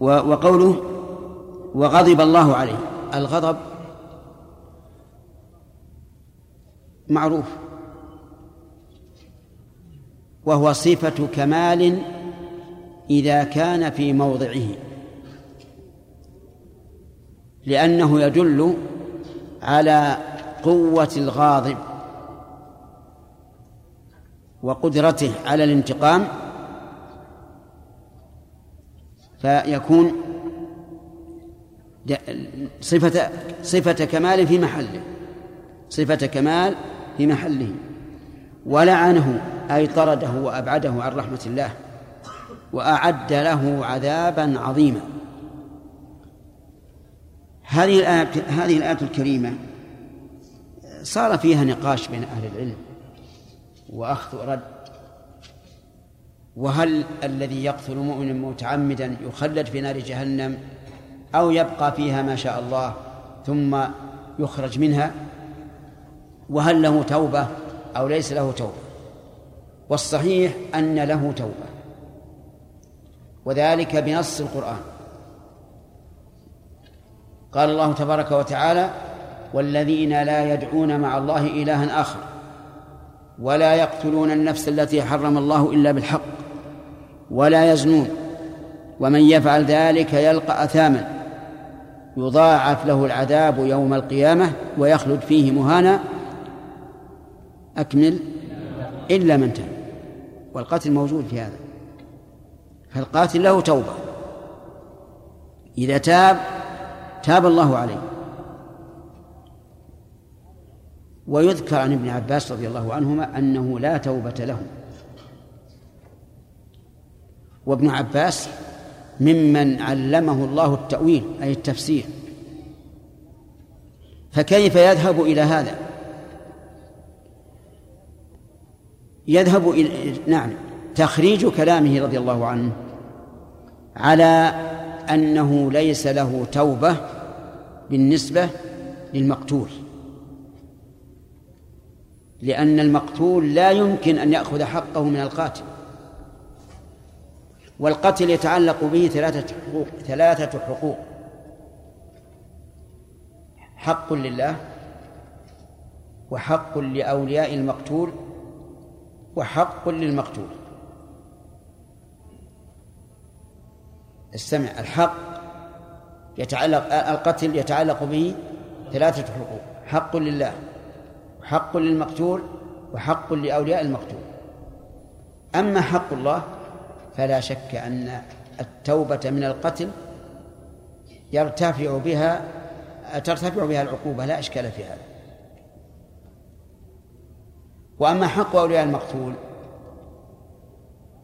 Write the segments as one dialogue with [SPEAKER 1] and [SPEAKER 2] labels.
[SPEAKER 1] وقوله وغضب الله عليه. الغضب معروف. وهو صفة كمال إذا كان في موضعه. لأنه يدل على قوة الغاضب وقدرته على الانتقام فيكون صفة صفة كمال في محله. صفة كمال في محله. ولعنه أي طرده وأبعده عن رحمة الله وأعد له عذابا عظيما. هذه الآية هذه الآية الكريمة صار فيها نقاش بين أهل العلم وأخذ ورد وهل الذي يقتل مؤمنا متعمدا يخلد في نار جهنم أو يبقى فيها ما شاء الله ثم يخرج منها؟ وهل له توبة أو ليس له توبة؟ والصحيح أن له توبة. وذلك بنص القرآن. قال الله تبارك وتعالى والذين لا يدعون مع الله إلها آخر ولا يقتلون النفس التي حرم الله إلا بالحق ولا يزنون. ومن يفعل ذلك يلقى أثاما. يضاعف له العذاب يوم القيامة ويخلد فيه مهانا. أكمل. إلا من تاب. والقتل موجود في هذا. فالقاتل له توبة. إذا تاب تاب الله عليه. ويذكر عن ابن عباس رضي الله عنهما أنه لا توبة له. وابن عباس ممن علمه الله التأويل أي التفسير. فكيف يذهب إلى هذا؟ يذهب إلى نعم تخريج كلامه رضي الله عنه على أنه ليس له توبة بالنسبة للمقتول. لأن المقتول لا يمكن أن يأخذ حقه من القاتل. والقتل يتعلق به ثلاثة حقوق ثلاثة حقوق. حق لله وحق لأولياء المقتول وحق للمقتول. استمع. الحق يتعلق القتل يتعلق به ثلاثة حقوق حق لله وحق للمقتول وحق لأولياء المقتول. أما حق الله فلا شك أن التوبة من القتل يرتفع بها ترتفع بها العقوبة لا إشكال في هذا. وأما حق أولياء المقتول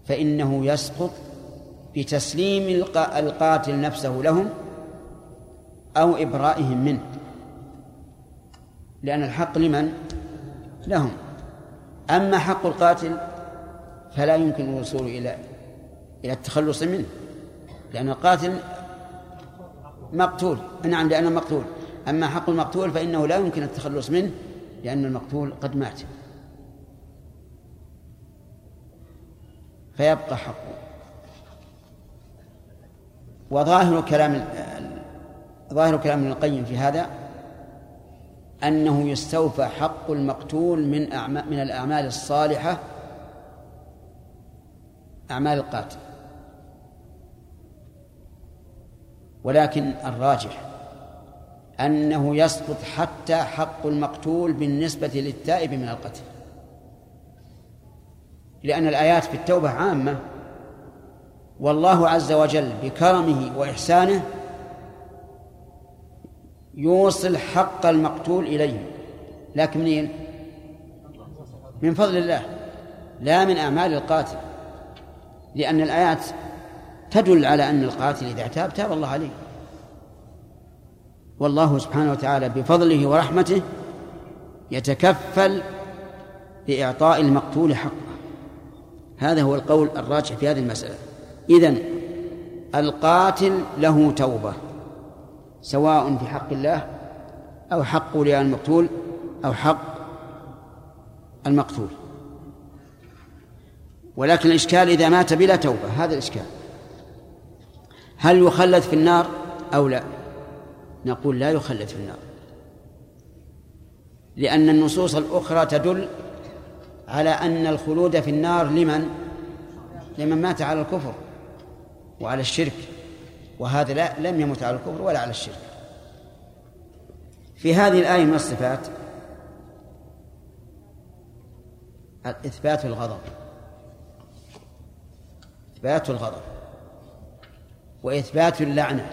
[SPEAKER 1] فإنه يسقط بتسليم القاتل نفسه لهم أو إبرائهم منه. لأن الحق لمن؟ لهم. أما حق القاتل فلا يمكن الوصول إلى إلى التخلص منه لأن القاتل مقتول. نعم لأنه مقتول. أما حق المقتول فإنه لا يمكن التخلص منه لأن المقتول قد مات. فيبقى حقه. وظاهر كلام ظاهر كلام ابن القيم في هذا أنه يستوفى حق المقتول من من الأعمال الصالحة أعمال القاتل. ولكن الراجح أنه يسقط حتى حق المقتول بالنسبة للتائب من القتل. لأن الآيات في التوبة عامة والله عز وجل بكرمه وإحسانه يوصل حق المقتول إليه. لكن منين؟ من فضل الله لا من أعمال القاتل. لأن الآيات تدل على أن القاتل إذا تاب تاب الله عليه. والله سبحانه وتعالى بفضله ورحمته يتكفل بإعطاء المقتول حقه. هذا هو القول الراجح في هذه المسألة. إذن القاتل له توبة سواء في حق الله أو حق أولياء المقتول أو حق المقتول. ولكن الإشكال إذا مات بلا توبة هذا الإشكال. هل يخلد في النار أو لا؟ نقول لا يخلد في النار. لأن النصوص الأخرى تدل على أن الخلود في النار لمن؟ لمن مات على الكفر وعلى الشرك. وهذا لا لم يمت على الكفر ولا على الشرك. في هذه الآية من الصفات إثبات الغضب. إثبات الغضب. وإثبات اللعنة.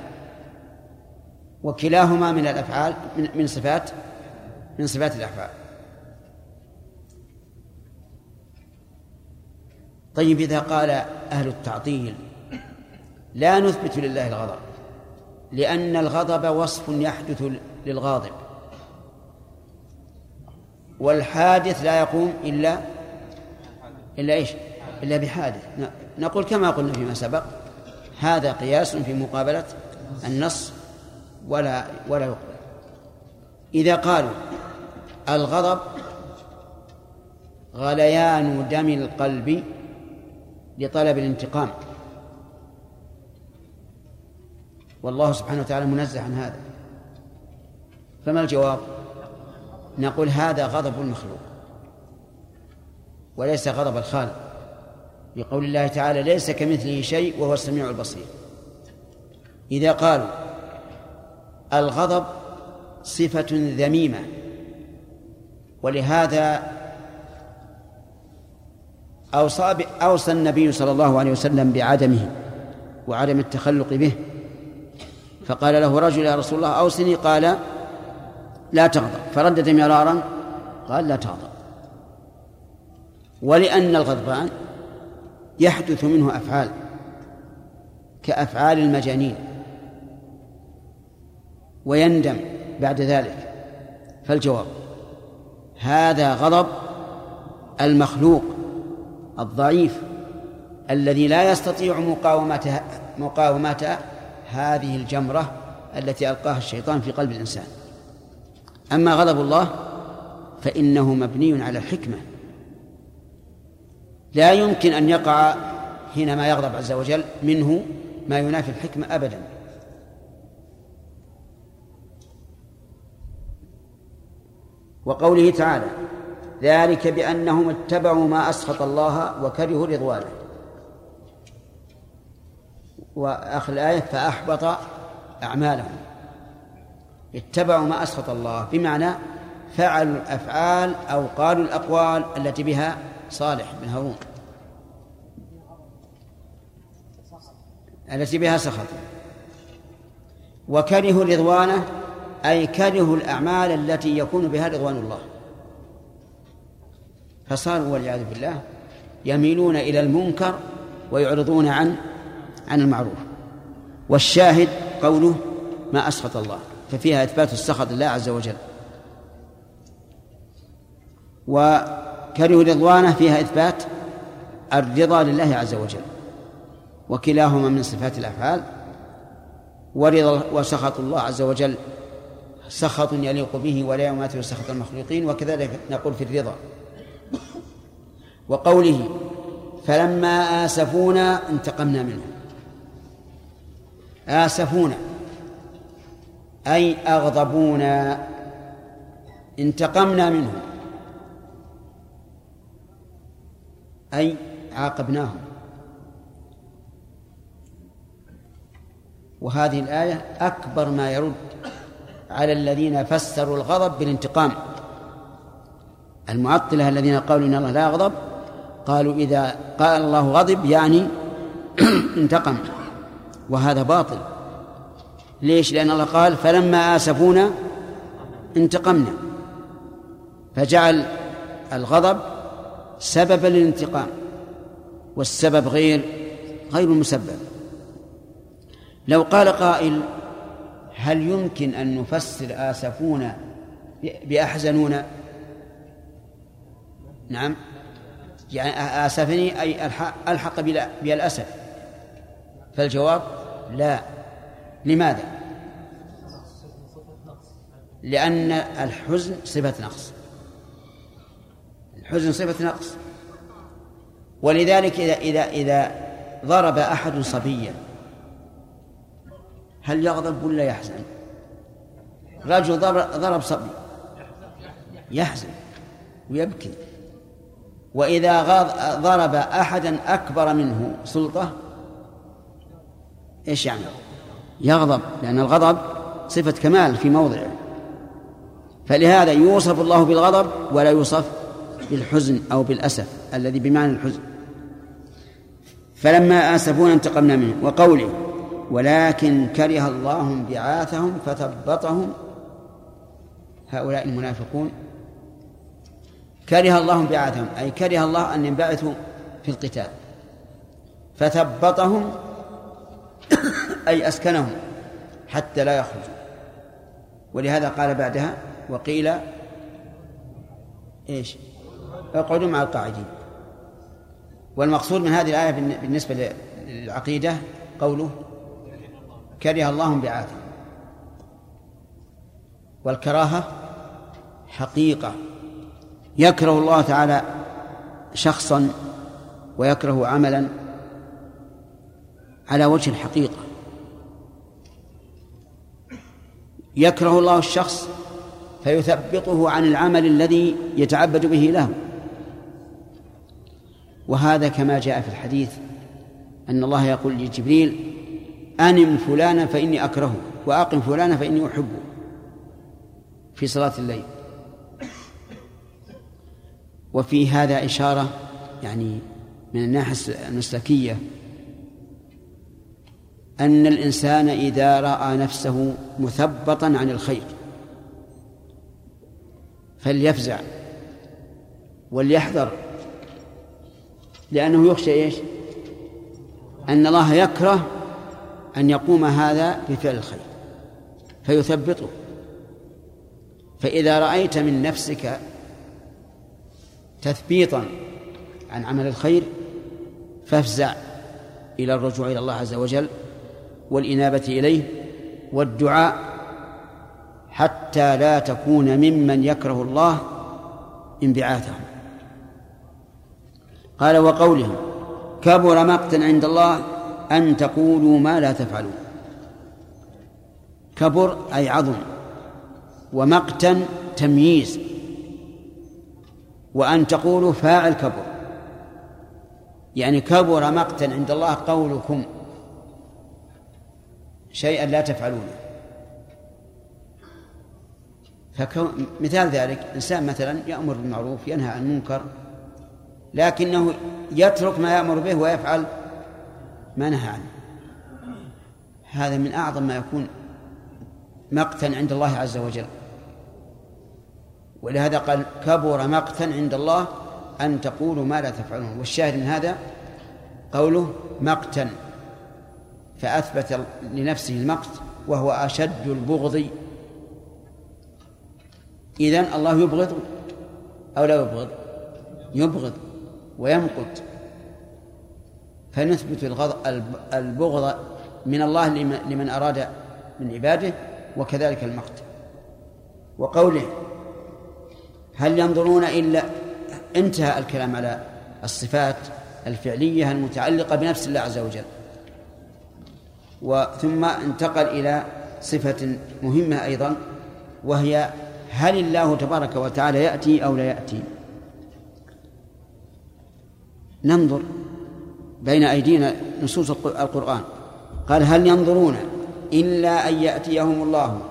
[SPEAKER 1] وكلاهما من الأفعال من صفات من صفات الأفعال طيب إذا قال أهل التعطيل لا نثبت لله الغضب لأن الغضب وصف يحدث للغاضب. والحادث لا يقوم إلا إلا إيش؟ إلا بحادث. نقول كما قلنا فيما سبق. هذا قياس في مقابلة النص ولا ولا يقبل. إذا قالوا الغضب غليان دم القلب لطلب الانتقام. والله سبحانه وتعالى منزه عن هذا. فما الجواب؟ نقول هذا غضب المخلوق وليس غضب الخالق. لقول الله تعالى ليس كمثله شيء وهو السميع البصير. إذا قالوا الغضب صفة ذميمة ولهذا أوصى أوصى النبي صلى الله عليه وسلم بعدمه وعدم التخلق به فقال له رجل يا رسول الله أوصني قال لا تغضب. فردد مرارا قال لا تغضب. ولأن الغضبان يحدث منه أفعال كأفعال المجانين ويندم بعد ذلك. فالجواب هذا غضب المخلوق الضعيف الذي لا يستطيع مقاومة مقاومة هذه الجمرة التي ألقاها الشيطان في قلب الإنسان. أما غضب الله فإنه مبني على الحكمة. لا يمكن أن يقع حينما يغضب عز وجل منه ما ينافي الحكمة أبدا. وقوله تعالى ذلك بأنهم اتبعوا ما أسخط الله وكرهوا رضوانه. وآخر الآية فأحبط أعمالهم. اتبعوا ما أسخط الله بمعنى فعلوا الأفعال أو قالوا الأقوال التي بها صالح بن هارون. التي بها سخط. وكرهوا رضوانه أي كرهوا الأعمال التي يكون بها رضوان الله. فصاروا والعياذ بالله يميلون إلى المنكر ويعرضون عن عن المعروف. والشاهد قوله ما أسخط الله ففيها إثبات السخط لله عز وجل. وكره رضوانه فيها إثبات الرضا لله عز وجل وكلاهما من صفات الأفعال. ورضا وسخط الله عز وجل سخط يليق به ولا يماثل سخط المخلوقين وكذلك نقول في الرضا. وقوله فلما آسفونا انتقمنا منهم آسفونا أي أغضبونا انتقمنا منهم. أي عاقبناهم. وهذه الآية أكبر ما يرد على الذين فسروا الغضب بالانتقام. المعطلة الذين قالوا إن الله لا يغضب قالوا إذا قال الله غضب يعني انتقم. وهذا باطل. ليش؟ لأن الله قال فلما آسفونا انتقمنا. فجعل الغضب سببا للانتقام والسبب غير غير المسبب لو قال قائل هل يمكن أن نفسر آسفون بأحزنون نعم. يعني آسفني أي ألحق بالأسف. فالجواب لا. لماذا؟ لأن الحزن صفة نقص. الحزن صفة نقص. ولذلك إذا إذا إذا ضرب أحد صبيا هل يغضب ولا يحزن؟ رجل ضرب صبي يحزن ويبكي. وإذا ضرب أحدا أكبر منه سلطة إيش يعني؟ يغضب لأن الغضب صفة كمال في موضعه. فلهذا يوصف الله بالغضب ولا يوصف بالحزن أو بالأسف الذي بمعنى الحزن. فلما آسفونا انتقمنا منه وقوله ولكن كره الله انبعاثهم فثبطهم هؤلاء المنافقون. كره الله انبعاثهم أي كره الله أن ينبعثوا في القتال. فثبطهم أي أسكنهم حتى لا يخرجوا. ولهذا قال بعدها وقيل إيش؟ اقعدوا مع القاعدين. والمقصود من هذه الآية بالنسبة للعقيدة قوله كره الله انبعاثهم والكراهة حقيقة. يكره الله تعالى شخصا ويكره عملا على وجه الحقيقة. يكره الله الشخص فيثبطه عن العمل الذي يتعبد به له. وهذا كما جاء في الحديث أن الله يقول لجبريل أنم فلانا فإني أكرهه وأقم فلانا فإني أحبه في صلاة الليل. وفي هذا إشارة يعني من الناحية المسلكية أن الإنسان إذا رأى نفسه مثبطا عن الخير فليفزع وليحذر. لأنه يخشى إيش؟ أن الله يكره أن يقوم هذا بفعل الخير فيثبطه. فإذا رأيت من نفسك تثبيطا عن عمل الخير فافزع إلى الرجوع إلى الله عز وجل والإنابة إليه والدعاء حتى لا تكون ممن يكره الله انبعاثهم. قال وقولهم كبر مقتا عند الله أن تقولوا ما لا تفعلون. كبر أي عظم ومقتا تمييز وأن تقولوا فاعل كبر. يعني كبر مقتا عند الله قولكم شيئا لا تفعلونه. مثال ذلك إنسان مثلا يأمر بالمعروف ينهى عن المنكر لكنه يترك ما يأمر به ويفعل ما نهى عنه. هذا من أعظم ما يكون مقتا عند الله عز وجل. ولهذا قال كبر مقتا عند الله أن تقولوا ما لا تفعلون. والشاهد من هذا قوله مقتا فأثبت لنفسه المقت وهو أشد البغض. إذن الله يبغض أو لا يبغض؟ يبغض. ويمقت. فنثبت البغض من الله لمن أراد من عباده وكذلك المقت. وقوله هل ينظرون إلا انتهى الكلام على الصفات الفعلية المتعلقة بنفس الله عز وجل. وثم انتقل إلى صفة مهمة أيضا وهي هل الله تبارك وتعالى يأتي أو لا يأتي؟ ننظر بين أيدينا نصوص القرآن. قال هل ينظرون إلا أن يأتيهم الله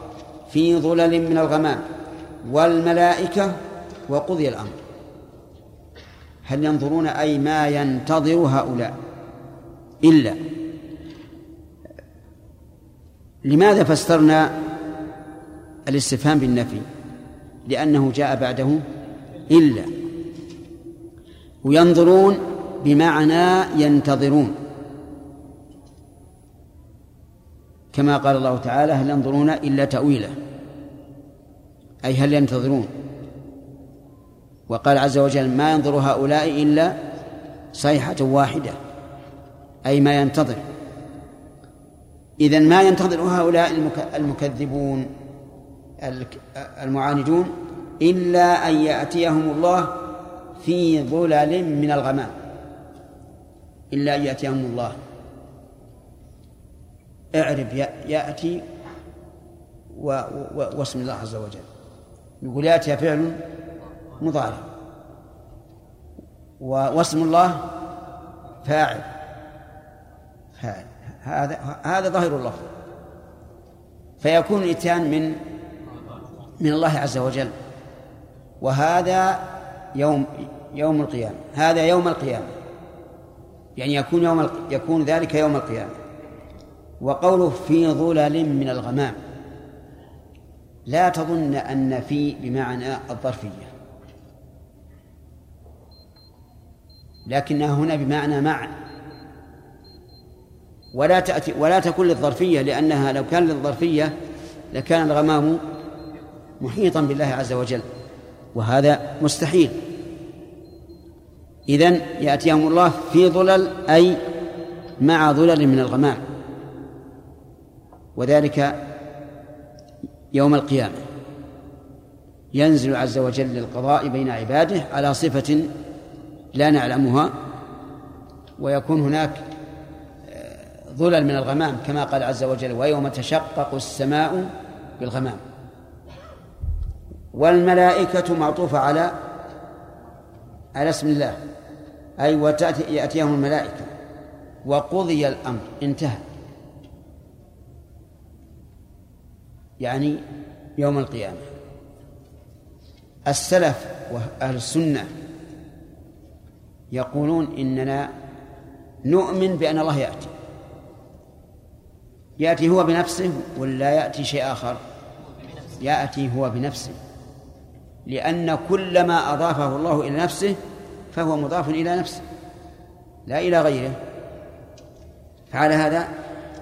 [SPEAKER 1] في ظلل من الغمام والملائكة وقضي الأمر؟ هل ينظرون أي ما ينتظر هؤلاء؟ إلا. لماذا فسرنا الاستفهام بالنفي؟ لأنه جاء بعده إلا. وينظرون بمعنى ينتظرون. كما قال الله تعالى هل ينظرون إلا تأويله. أي هل ينتظرون؟ وقال عز وجل ما ينظر هؤلاء إلا صيحة واحدة. أي ما ينتظر. إذن ما ينتظر هؤلاء المكذبون المعاندون إلا أن يأتيهم الله في ظلل من الغمام. إلا أن يأتيهم الله. اعرف يأتي و... واسم الله عز وجل. يقول يأتي فعل مضارع. واسم الله فاعل. فاعل. هذا هذا ظاهر اللفظ فيكون الإتيان من من الله عز وجل. وهذا يوم يوم القيامة. هذا يوم القيامة. يعني يكون يوم يكون ذلك يوم القيامة. وقوله في ظلل من الغمام لا تظن أن في بمعنى الظرفية. لكنها هنا بمعنى مع ولا تأتي ولا تكون للظرفية لأنها لو كان للظرفية لكان الغمام محيطا بالله عز وجل. وهذا مستحيل. إذن يأتيهم الله في ظلل أي مع ظلل من الغمام. وذلك يوم القيامة. ينزل عز وجل للقضاء بين عباده على صفة لا نعلمها ويكون هناك آه، ظلل من الغمام كما قال عز وجل ويوم تشقق السماء بالغمام. والملائكة معطوفة على على اسم الله. أي وتأتي يأتيهم الملائكة. وقضي الأمر. انتهى. يعني يوم القيامة. السلف وأهل السنة يقولون إننا نؤمن بأن الله يأتي. يأتي هو بنفسه ولا يأتي شيء آخر؟ يأتي هو بنفسه. لأن كل ما أضافه الله إلى نفسه فهو مضاف إلى نفسه لا إلى غيره. فعلى هذا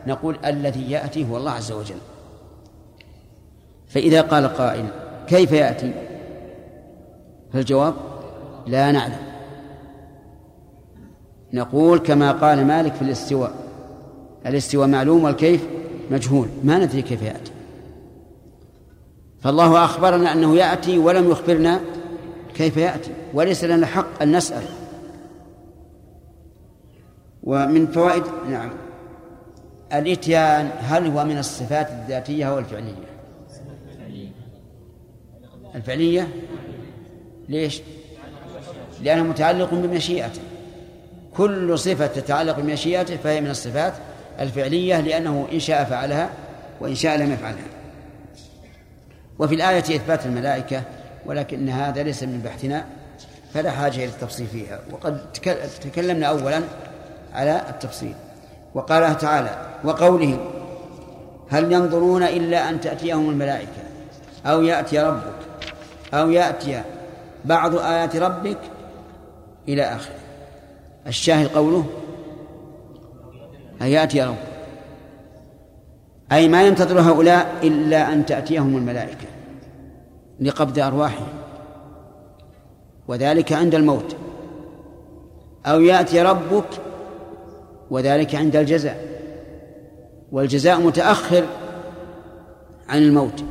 [SPEAKER 1] نقول الذي يأتي هو الله عز وجل. فإذا قال قائل كيف يأتي؟ فالجواب لا نعلم. نقول كما قال مالك في الاستواء الاستواء معلوم والكيف مجهول ما ندري كيف يأتي. فالله أخبرنا أنه يأتي ولم يخبرنا كيف يأتي؟ وليس لنا حق أن نسأل. ومن فوائد نعم. الإتيان هل هو من الصفات الذاتية أو الفعلية؟ الفعلية؟ ليش؟ لأنه متعلق بمشيئته. كل صفة تتعلق بمشيئته فهي من الصفات الفعلية لأنه إن شاء فعلها وإن شاء لم يفعلها. وفي الآية إثبات الملائكة ولكن هذا ليس من بحثنا فلا حاجة إلى التفصيل فيها. وقد تكلمنا أولا على التفصيل. وقال تعالى وقوله هل ينظرون إلا أن تأتيهم الملائكة أو يأتي ربك أو يأتي بعض آيات ربك إلى آخره. الشاهد قوله أن يأتي ربك؟ أي ما ينتظر هؤلاء إلا أن تأتيهم الملائكة. لقبض أرواحهم وذلك عند الموت. أو يأتي ربك وذلك عند الجزاء. والجزاء متأخر عن الموت.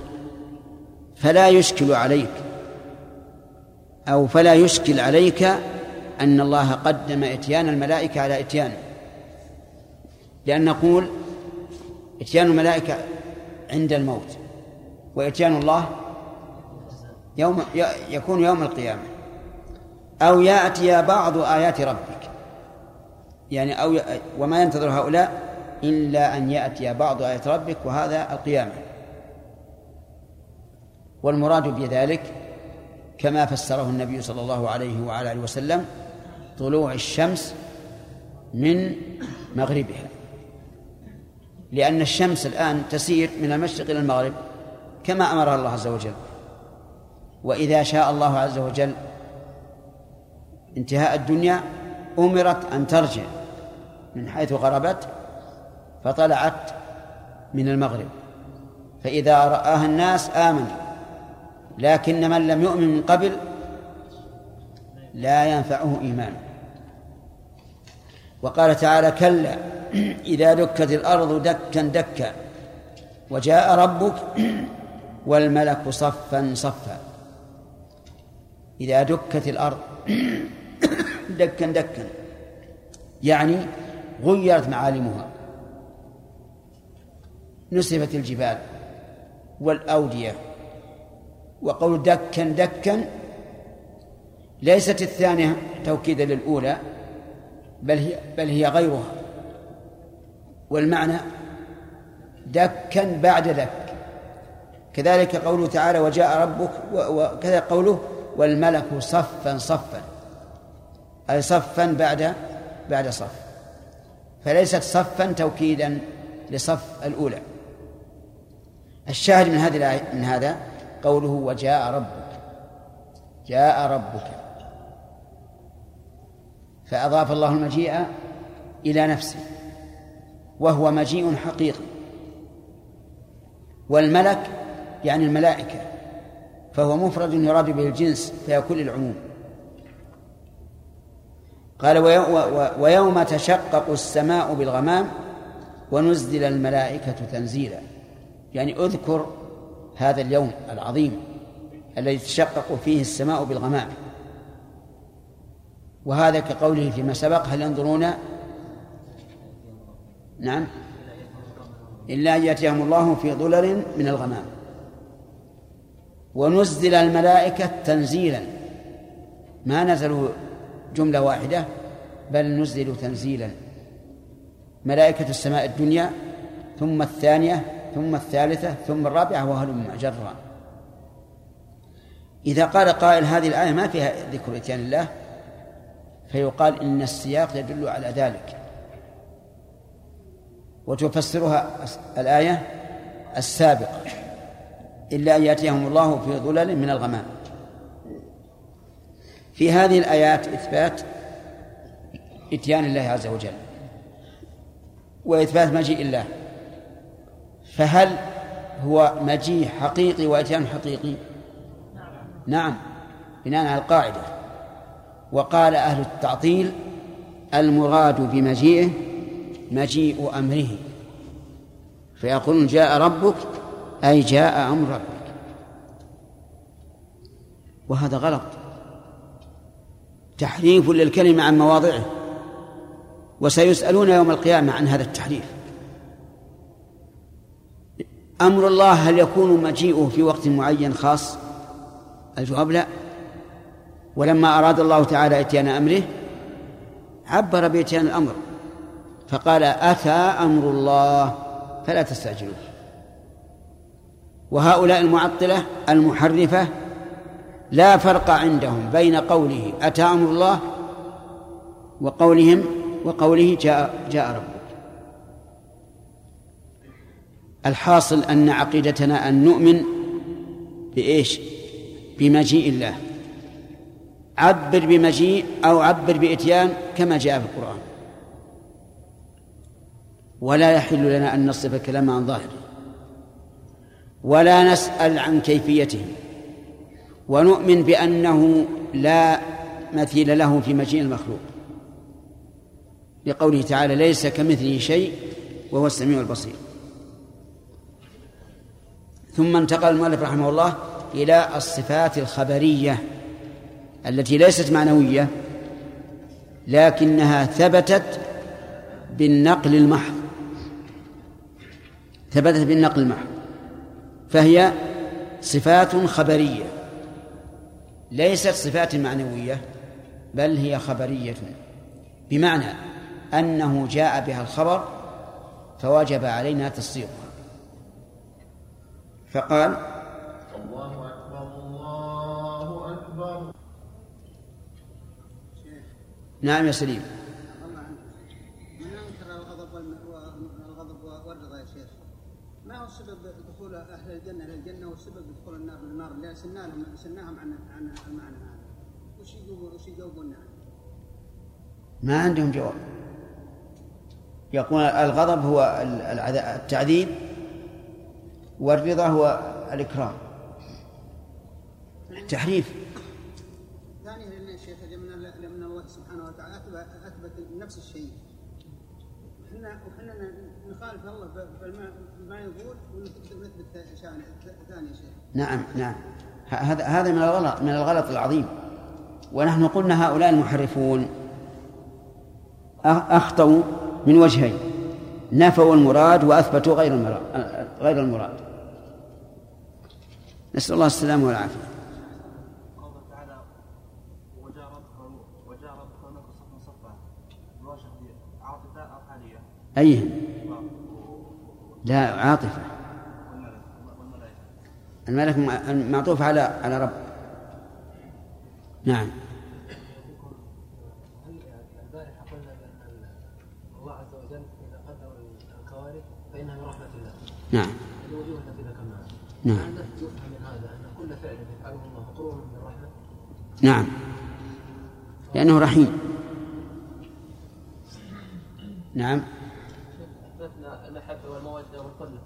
[SPEAKER 1] فلا يشكل عليك. أو فلا يشكل عليك أن الله قدم إتيان الملائكة على إتيانه لأن نقول إتيان الملائكة عند الموت وإتيان الله يوم يكون يوم القيامة. أو يأتي بعض آيات ربك. يعني أو وما ينتظر هؤلاء إلا أن يأتي بعض آيات ربك وهذا القيامة. والمراد بذلك كما فسره النبي صلى الله عليه وعلى آله وسلم طلوع الشمس من مغربها. لأن الشمس الآن تسير من المشرق إلى المغرب كما أمرها الله عز وجل. وإذا شاء الله عز وجل انتهاء الدنيا أمرت أن ترجع من حيث غربت فطلعت من المغرب. فإذا رآها الناس آمنوا لكن من لم يؤمن من قبل لا ينفعه إيمانه. وقال تعالى كلا إذا دكت الأرض دكا دكا وجاء ربك والملك صفا صفا. إذا دكت الأرض دكا دكا. يعني غيرت معالمها. نسفت الجبال والأودية. وقول دكا دكا ليست الثانية توكيدا للأولى بل هي بل هي غيرها. والمعنى دكا بعد دك. كذلك قوله تعالى وجاء ربك وكذا قوله والملك صفا صفا أي صفا بعد بعد صف. فليست صفا توكيدا لصف الأولى. الشاهد من هذه من هذا قوله وجاء ربك جاء ربك. فأضاف الله المجيء إلى نفسه وهو مجيء حقيقي. والملك يعني الملائكة. فهو مفرد يراد به الجنس فيكون للعموم قال ويوم تشقق السماء بالغمام ونزل الملائكة تنزيلا. يعني اذكر هذا اليوم العظيم الذي تشقق فيه السماء بالغمام. وهذا كقوله فيما سبق هل ينظرون؟ نعم. إلا أن يأتيهم الله في ظلل من الغمام. ونزل الملائكة تنزيلا. ما نزلوا جملة واحدة بل نزلوا تنزيلا. ملائكة السماء الدنيا ثم الثانية ثم الثالثة ثم الرابعة وهلم جرا. إذا قال قائل هذه الآية ما فيها ذكر إتيان الله فيقال إن السياق يدل على ذلك. وتفسرها الآية السابقة. إلا أن يأتيهم الله في ظلل من الغمام. في هذه الآيات إثبات إتيان الله عز وجل وإثبات مجيء الله. فهل هو مجيء حقيقي وإتيان حقيقي؟ نعم بناء على القاعدة. وقال أهل التعطيل المراد بمجيئه مجيء أمره. فيقولون جاء ربك أي جاء أمر ربك. وهذا غلط. تحريف للكلمة عن مواضعه. وسيسألون يوم القيامة عن هذا التحريف. أمر الله هل يكون مجيئه في وقت معين خاص؟ الجواب لا. ولما أراد الله تعالى إتيان أمره عبر بإتيان الأمر. فقال أتى أمر الله؟ فلا تستعجلوه. وهؤلاء المعطلة المحرفة لا فرق عندهم بين قوله أتى أمر الله وقولهم وقوله جاء جاء ربك. الحاصل أن عقيدتنا أن نؤمن بإيش؟ بمجيء الله. عبر بمجيء أو عبر بإتيان كما جاء في القرآن. ولا يحل لنا أن نصف الكلام عن ظاهره. ولا نسأل عن كيفيته. ونؤمن بأنه لا مثيل له في مجيء المخلوق. لقوله تعالى ليس كمثله شيء وهو السميع البصير. ثم انتقل المؤلف رحمه الله إلى الصفات الخبرية التي ليست معنوية لكنها ثبتت بالنقل المحض ثبتت بالنقل المحض فهي صفات خبرية. ليست صفات معنوية بل هي خبرية. بمعنى أنه جاء بها الخبر فوجب علينا تصديقها فقال الله أكبر الله أكبر. نعم يا سليم
[SPEAKER 2] من انكر الغضب الغضب والرضا يا شيخ ما هو سبب دخول أهل الجنه إلى الجنه وسبب دخول النار للنار اللي سناهم سناهم عن عن المعنى هذا. وش وش يجاوبون عنه؟
[SPEAKER 1] ما عندهم جواب. يقول الغضب هو التعذيب والرضا هو الإكرام. تحريف
[SPEAKER 2] ثانيا لأن الشيخ من الله سبحانه وتعالى أثبت نفس الشيء. إحنا وحنا نخالف الله بما يقول ونثبت ثاني شيء
[SPEAKER 1] نعم نعم. هذا هذا من الغلط من الغلط العظيم. ونحن قلنا هؤلاء المحرفون أخطأوا من وجهين. نفوا المراد وأثبتوا غير المراد غير المراد. نسأل الله السلامة والعافية. أيهم لا عاطفة. الملك معطوف على على رب. نعم. نعم. الوجوه التي ذكرناها؟ نعم. يفهم من هذا أن كل فعل يفعله الله نعم. لأنه رحيم. نعم. أثبتنا المحبة والمودة والخله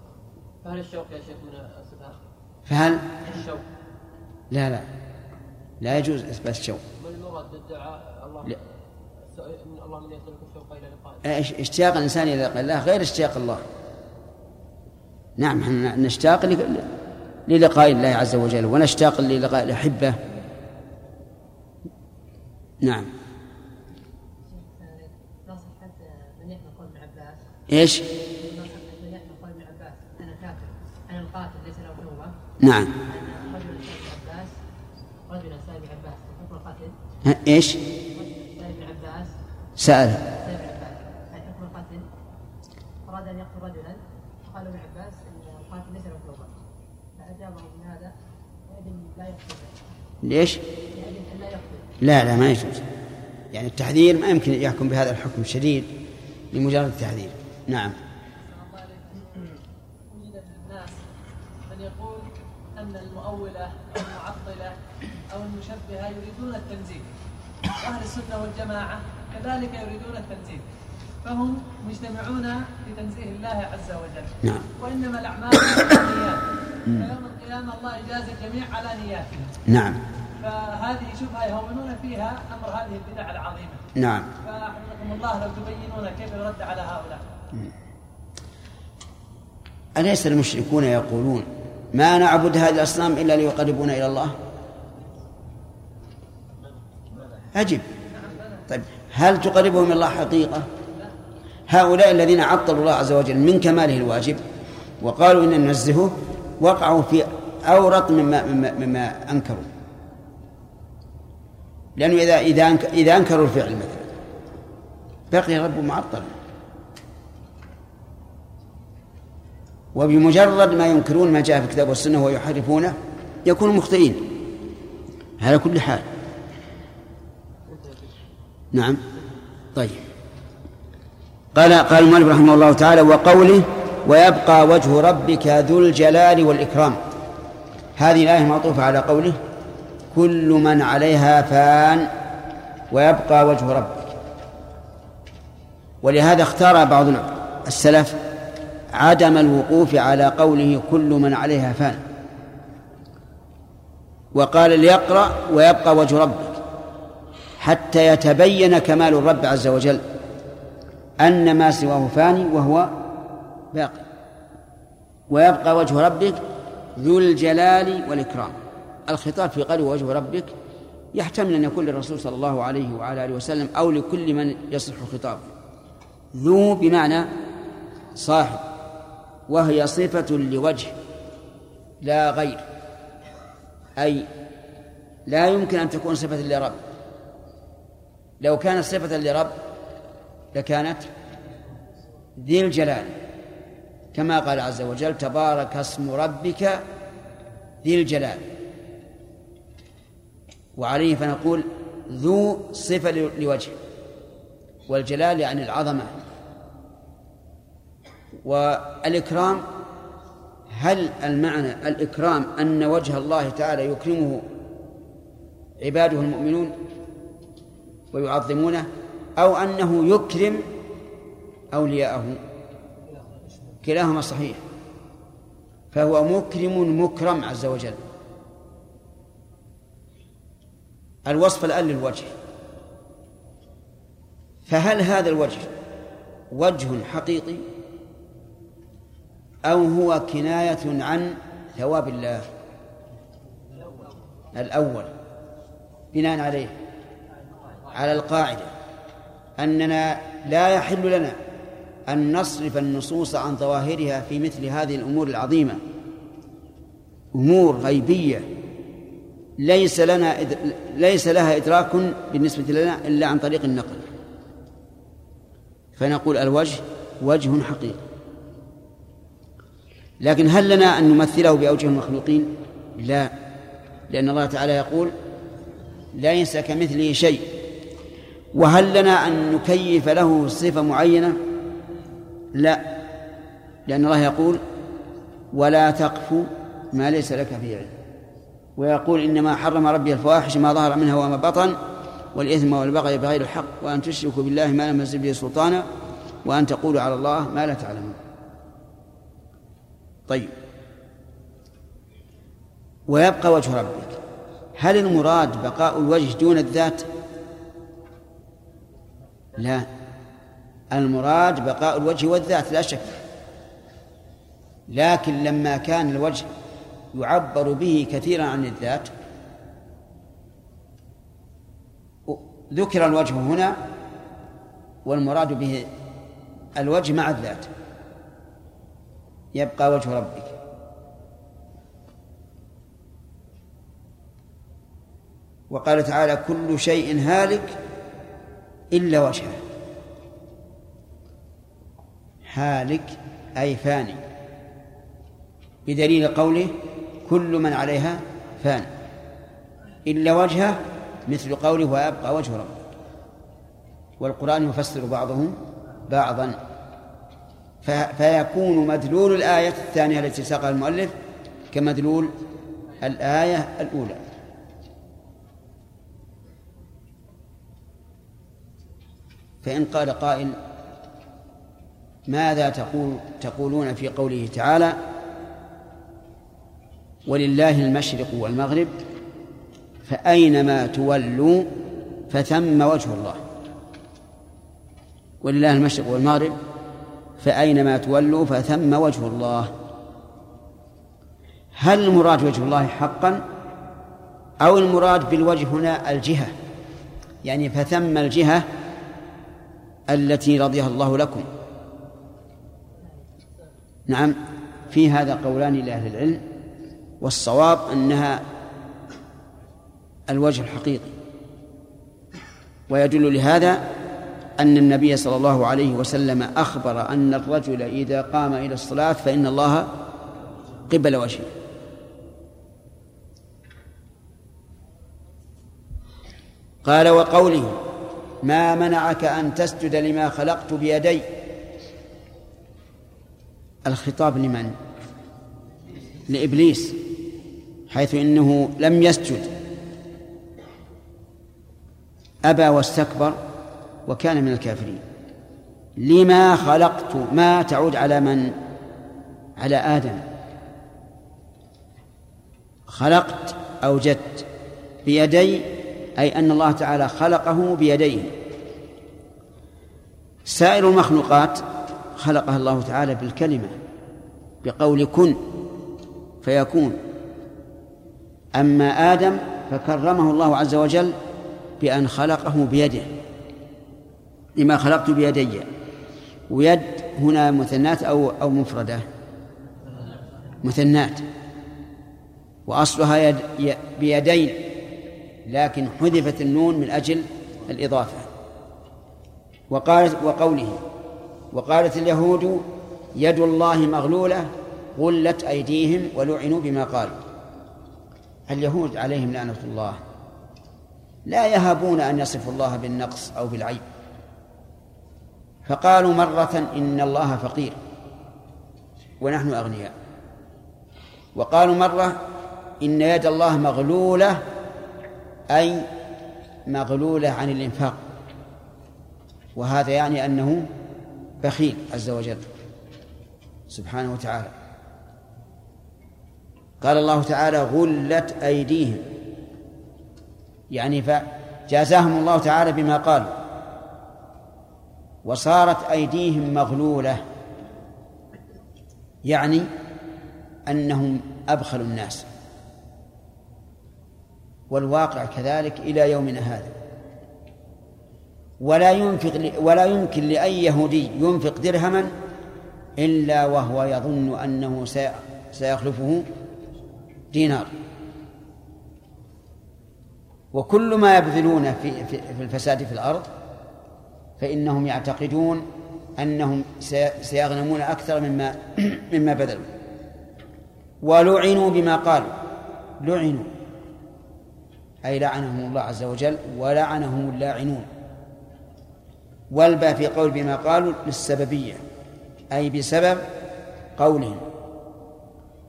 [SPEAKER 1] فهل الشوق يا شيخ من؟ فهل؟ الشوق لا لا. لا يجوز إثبات الشوق من المراد بالدعاء الله لا. الله من يسلك الشوق إلى لقائه اشتياق الإنسان إلى لقاء الله غير اشتياق الله. نعم إحنا نشتاق للقاء الله عز وجل ونشتاق للقاء الأحبة. نعم. إيش؟ نعم رجل سأل ابن عباس حكم القتل إيش؟ سأل ابن عباس سأل سأل ابن عباس عن حكم القتل أراد أن يقتل رجلا فقال ابن عباس أن القاتل ليس توبة فأجابه لا يقتل ليش؟ لا يقتل لا لا ما يجوز. يعني التحذير ما يمكن يحكم بهذا الحكم الشديد لمجرد التحذير. نعم وجد الناس من يقول أن المؤولة أو المعطلة أو المشبهة يريدون التنزيل وأهل السنة والجماعة كذلك يريدون التنزيل فهم مجتمعون في تنزيه الله عز وجل. نعم. وإنما الأعمال بالنيات. فيوم القيامة الله يجازي الجميع على نياتهم نعم. فهذه شبهة يهونون فيها أمر هذه البدع العظيمة. نعم. فحفظكم الله لو تبينون كيف يرد على هؤلاء. أليس المشركون يقولون ما نعبد هذه الأصنام إلا ليقربونا إلى الله؟ أجب. طيب هل تقربهم إلى الله حقيقة؟ هؤلاء الذين عطلوا الله عز وجل من كماله الواجب وقالوا إن ننزهه وقعوا في أورط مما, مما, مما أنكروا. لأنه إذا إذا أنكروا الفعل مثلا بقي الرب معطلا. وبمجرد ما ينكرون ما جاء في الكتاب والسنة ويحرفونه يكونوا مخطئين. على كل حال نعم. طيب. قال قال المؤلف رحمه الله تعالى وقوله ويبقى وجه ربك ذو الجلال والإكرام. هذه الآية معطوفة على قوله كل من عليها فان ويبقى وجه ربك. ولهذا اختار بعض السلف عدم الوقوف على قوله كل من عليها فان. وقال ليقرأ ويبقى وجه ربك حتى يتبين كمال الرب عز وجل أن ما سواه فاني وهو باقي. ويبقى وجه ربك ذو الجلال والإكرام. الخطاب في قلب وجه ربك يحتمل أن يكون للرسول صلى الله عليه وعلى آله وسلم أو لكل من يصح خطابه. ذو بمعنى صاحب وهي صفة لوجه لا غير. أي لا يمكن أن تكون صفة لرب. لو كانت صفة لرب لكانت ذي الجلال. كما قال عز وجل تبارك اسم ربك ذي الجلال. وعليه فنقول ذو صفة لوجه والجلال يعني العظمة. والإكرام هل المعنى الإكرام أن وجه الله تعالى يكرمه عباده المؤمنون؟ ويعظمونه أو أنه يكرم أولياءه. كلاهما صحيح. فهو مكرم مكرم عز وجل. الوصف الآن للوجه. فهل هذا الوجه وجه حقيقي؟ أو هو كناية عن ثواب الله؟ الأول. بناء عليه. على القاعدة أننا لا يحل لنا أن نصرف النصوص عن ظواهرها في مثل هذه الأمور العظيمة. أمور غيبية. ليس لنا ليس لها إدراك بالنسبة لنا إلا عن طريق النقل. فنقول الوجه وجه حقيقي. لكن هل لنا أن نمثله بأوجه المخلوقين؟ لا. لأن الله تعالى يقول ليس كمثله شيء. وهل لنا أن نكيف له صفة معينة؟ لا. لأن الله يقول ولا تقف ما ليس لك فيه علم. ويقول إنما حرم ربي الفواحش ما ظهر منها وما بطن والإثم والبغي بغير الحق وأن تشركوا بالله ما لم ينزل به سلطانا وأن تقولوا على الله ما لا تعلمون. طيب. ويبقى وجه ربك. هل المراد بقاء الوجه دون الذات؟ لا. المراد بقاء الوجه والذات لا شك. لكن لما كان الوجه يعبر به كثيرا عن الذات ذكر الوجه هنا والمراد به الوجه مع الذات. يبقى وجه ربك. وقال تعالى كل شيء هالك إلا وجهه. هالك أي فاني. بدليل قوله كل من عليها فان. إلا وجهه مثل قوله ويبقى وجه ربك. والقرآن يفسر بعضه بعضا. فيكون مدلول الآية الثانية التي ساقها المؤلف كمدلول الآية الأولى. فإن قال قائل ماذا تقول تقولون في قوله تعالى ولله المشرق والمغرب فأينما تولوا فثم وجه الله ولله المشرق والمغرب فأينما تولوا فثم وجه الله هل المراد وجه الله حقا أو المراد بالوجه هنا الجهة؟ يعني فثم الجهة التي رضيها الله لكم. نعم في هذا قولان لأهل العلم والصواب أنها الوجه الحقيقي. ويدل لهذا أن النبي صلى الله عليه وسلم أخبر أن الرجل إذا قام إلى الصلاة فإن الله قبل وجهه. قال وقوله ما منعك أن تسجد لما خلقت بيدي؟ الخطاب لمن؟ لإبليس حيث إنه لم يسجد. أبى واستكبر وكان من الكافرين. لما خلقت؟ ما تعود على من؟ على آدم. خلقت أوجدت بيدي أي أن الله تعالى خلقه بيديه. سائر المخلوقات خلقها الله تعالى بالكلمة بقول كن فيكون. أما آدم فكرمه الله عز وجل بأن خلقه بيده لما خلقت بيدي. ويد هنا مثنات أو أو مفردة مثنات. وأصلها يد بيدين. لكن حذفت النون من أجل الإضافة. وقالت وقوله وقالت اليهود يد الله مغلولة غلت أيديهم ولعنوا بما قالوا. اليهود عليهم لعنة الله. لا يهابون أن يصفوا الله بالنقص أو بالعيب. فقالوا مرة إن الله فقير ونحن أغنياء. وقالوا مرة إن يد الله مغلولة أي مغلولة عن الإنفاق. وهذا يعني أنه بخيل عز وجل سبحانه وتعالى. قال الله تعالى غلت أيديهم. يعني فجازاهم الله تعالى بما قالوا. وصارت أيديهم مغلولة. يعني أنهم أبخل الناس. والواقع كذلك إلى يومنا هذا. ولا ينفق ولا يمكن لأي يهودي ينفق درهما إلا وهو يظن أنه سيخلفه دينار. وكل ما يبذلون في في الفساد في الأرض فإنهم يعتقدون أنهم سيغنمون أكثر مما مما بذلوا. ولعنوا بما قالوا. لعنوا. أي لعنهم الله عز وجل ولعنهم اللاعنون. والبى في قول بما قالوا للسببية أي بسبب قولهم.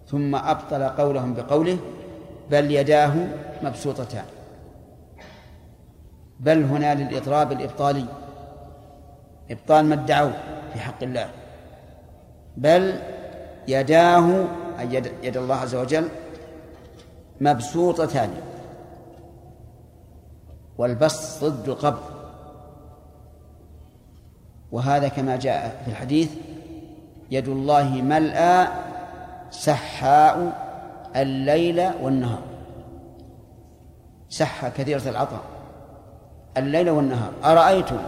[SPEAKER 1] ثم أبطل قولهم بقوله بل يداه مبسوطتان. بل هنا للإضراب الإبطالي. إبطال ما ادعوا في حق الله. بل يداه أي يد الله عز وجل مبسوطتان. والبسط ضد القبض وهذا كما جاء في الحديث يد الله ملأى سحاء الليل والنهار. سحة كثيرة العطاء. الليل والنهار. أرأيتم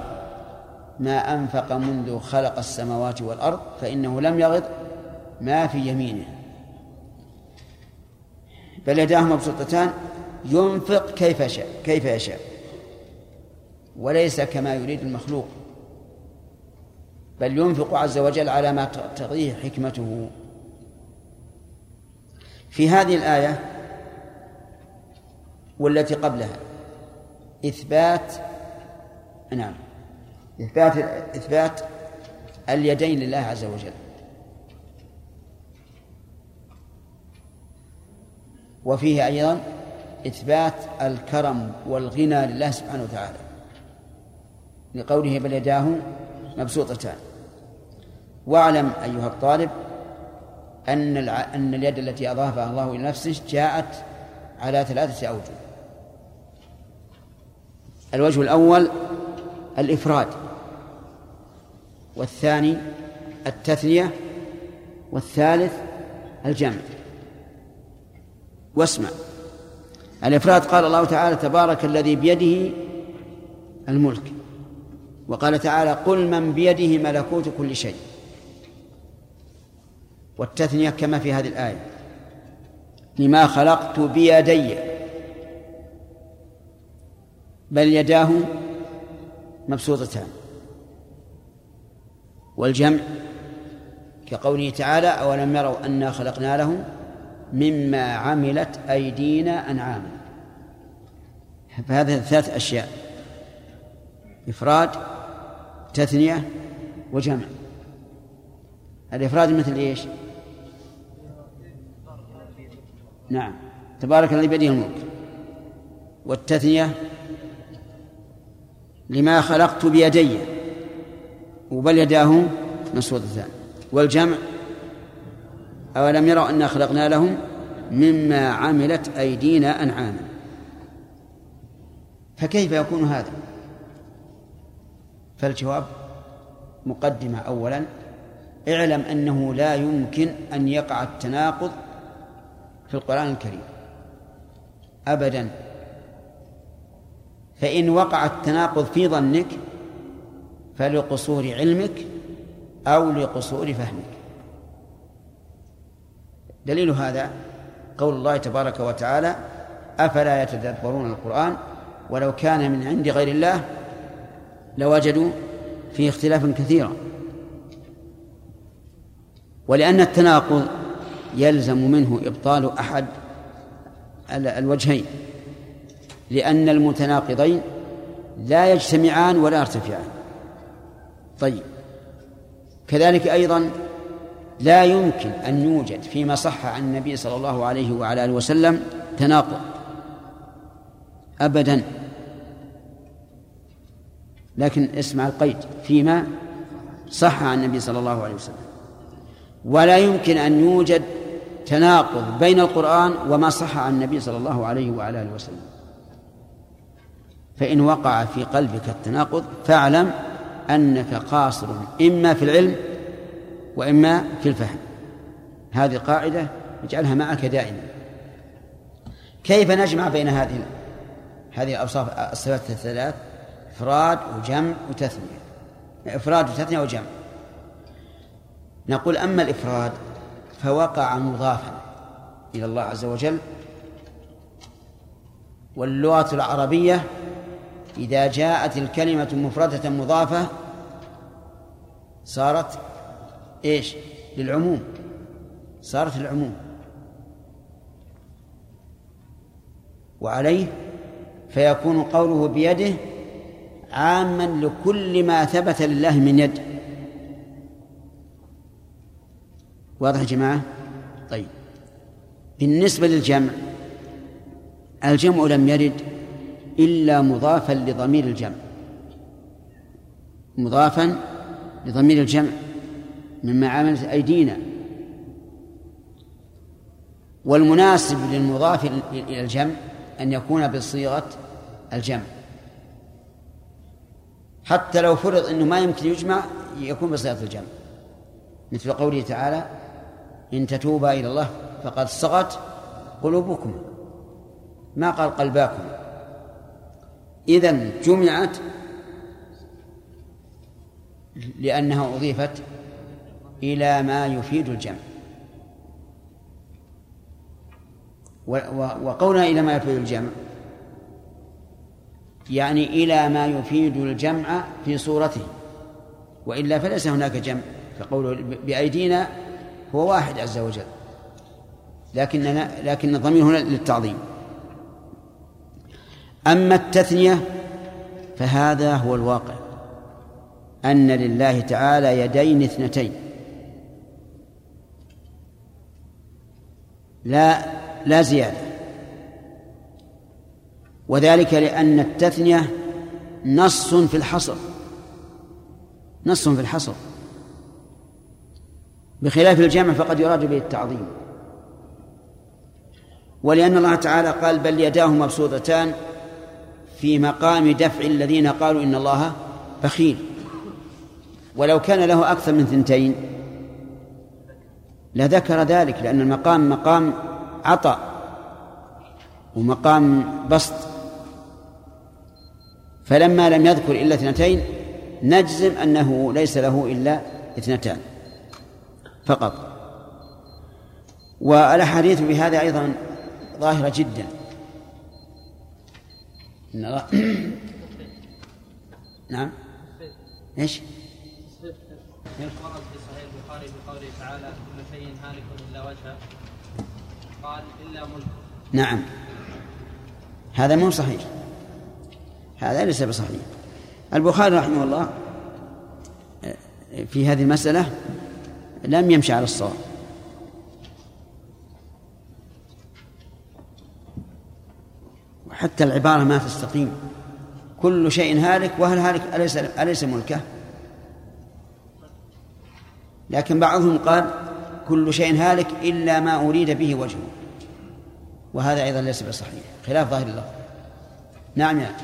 [SPEAKER 1] ما أنفق منذ خلق السماوات والأرض فإنه لم يغض ما في يمينه. بل يداه مبسوطتان. ينفق كيف يشاء كيف يشاء. وليس كما يريد المخلوق بل ينفق عز وجل على ما تقضيه حكمته. في هذه الآية والتي قبلها إثبات نعم إثبات إثبات اليدين لله عز وجل. وفيه أيضا إثبات الكرم والغنى لله سبحانه وتعالى. لقوله بل يداه مبسوطتان. واعلم أيها الطالب أن أن اليد التي أضافها الله إلى نفسه جاءت على ثلاثة أوجه. الوجه الأول الإفراد والثاني التثنية والثالث الجمع. واسمع. الإفراد قال الله تعالى تبارك الذي بيده الملك. وقال تعالى قل من بيده ملكوت كل شيء. والتثنية كما في هذه الآية. لما خلقت بيدي. بل يداه مبسوطتان. والجمع كقوله تعالى أولم يروا أنا خلقنا لهم مما عملت أيدينا أنعاما. فهذه ثلاث أشياء. إفراد تثنية وجمع. الإفراد مثل إيش؟ نعم. تبارك الذي بيده الملك. والتثنية لما خلقت بيدي وبل يداه مسودتان والجمع أولم يروا أنا خلقنا لهم مما عملت أيدينا أنعاما. فكيف يكون هذا؟ فالجواب مقدمة أولا. اعلم أنه لا يمكن أن يقع التناقض في القرآن الكريم. أبدا. فإن وقع التناقض في ظنك فلقصور علمك أو لقصور فهمك. دليل هذا قول الله تبارك وتعالى أفلا يتدبرون القرآن ولو كان من عند غير الله لوجدوا فيه اختلافا كثيرا. ولأن التناقض يلزم منه إبطال أحد الوجهين لأن المتناقضين لا يجتمعان ولا يرتفعان. طيب كذلك أيضا لا يمكن أن يوجد فيما صح عن النبي صلى الله عليه وعلى آله وسلم تناقض أبدا. لكن اسمع القيد فيما صح عن النبي صلى الله عليه وسلم. ولا يمكن أن يوجد تناقض بين القرآن وما صح عن النبي صلى الله عليه وعلى آله وسلم. فإن وقع في قلبك التناقض فاعلم أنك قاصر إما في العلم وإما في الفهم. هذه قاعدة اجعلها معك دائما. كيف نجمع بين هذه هذه الأوصاف الصفات الثلاث؟ إفراد وجمع وتثنية. إفراد وتثنية وجمع. نقول أما الإفراد فوقع مضافا إلى الله عز وجل. واللغة العربية إذا جاءت الكلمة مفردة مضافة صارت إيش؟ للعموم. صارت للعموم. وعليه فيكون قوله بيده عاما لكل ما ثبت لله من يد. واضح يا جماعة؟ طيب. بالنسبة للجمع الجمع لم يرد إلا مضافا لضمير الجمع. مضافا لضمير الجمع مما عملت أيدينا. والمناسب للمضاف إلى الجمع أن يكون بصيغة الجمع. حتى لو فرض أنه ما يمكن يجمع يكون بصيغة الجمع. مثل قوله تعالى إن تتوبا إلى الله فقد صغت قلوبكم. ما قال قلباكم. إذا جمعت لأنها أضيفت إلى ما يفيد الجمع. وقولنا إلى ما يفيد الجمع. يعني إلى ما يفيد الجمع في صورته. وإلا فليس هناك جمع فقوله بأيدينا هو واحد عز وجل. لكننا لكن الضمير هنا للتعظيم. أما التثنية فهذا هو الواقع. أن لله تعالى يدين اثنتين. لا لا زيادة. وذلك لأن التثنية نص في الحصر. نص في الحصر. بخلاف الجمع فقد يراد به التعظيم. ولأن الله تعالى قال بل يداه مبسوطتان في مقام دفع الذين قالوا إن الله بخيل ولو كان له أكثر من ثنتين لذكر ذلك لأن المقام مقام عطاء ومقام بسط. فلما لم يذكر إلا اثنتين نجزم أنه ليس له إلا اثنتان فقط. والأحاديث بهذا أيضا ظاهرة جدا. نعم. إيش؟ ورد في صحيح البخاري بقوله تعالى كل شيء هالك إلا وجهه؟ قال إلا ملكه نعم. هذا مو صحيح. هذا ليس بصحيح. البخاري رحمه الله في هذه المسألة لم يمشي على الصواب. وحتى العبارة ما تستقيم. كل شيء هالك وهل هالك أليس أليس ملكه؟ لكن بعضهم قال كل شيء هالك إلا ما أريد به وجهه. وهذا أيضا ليس بصحيح. خلاف ظاهر الله. نعم يا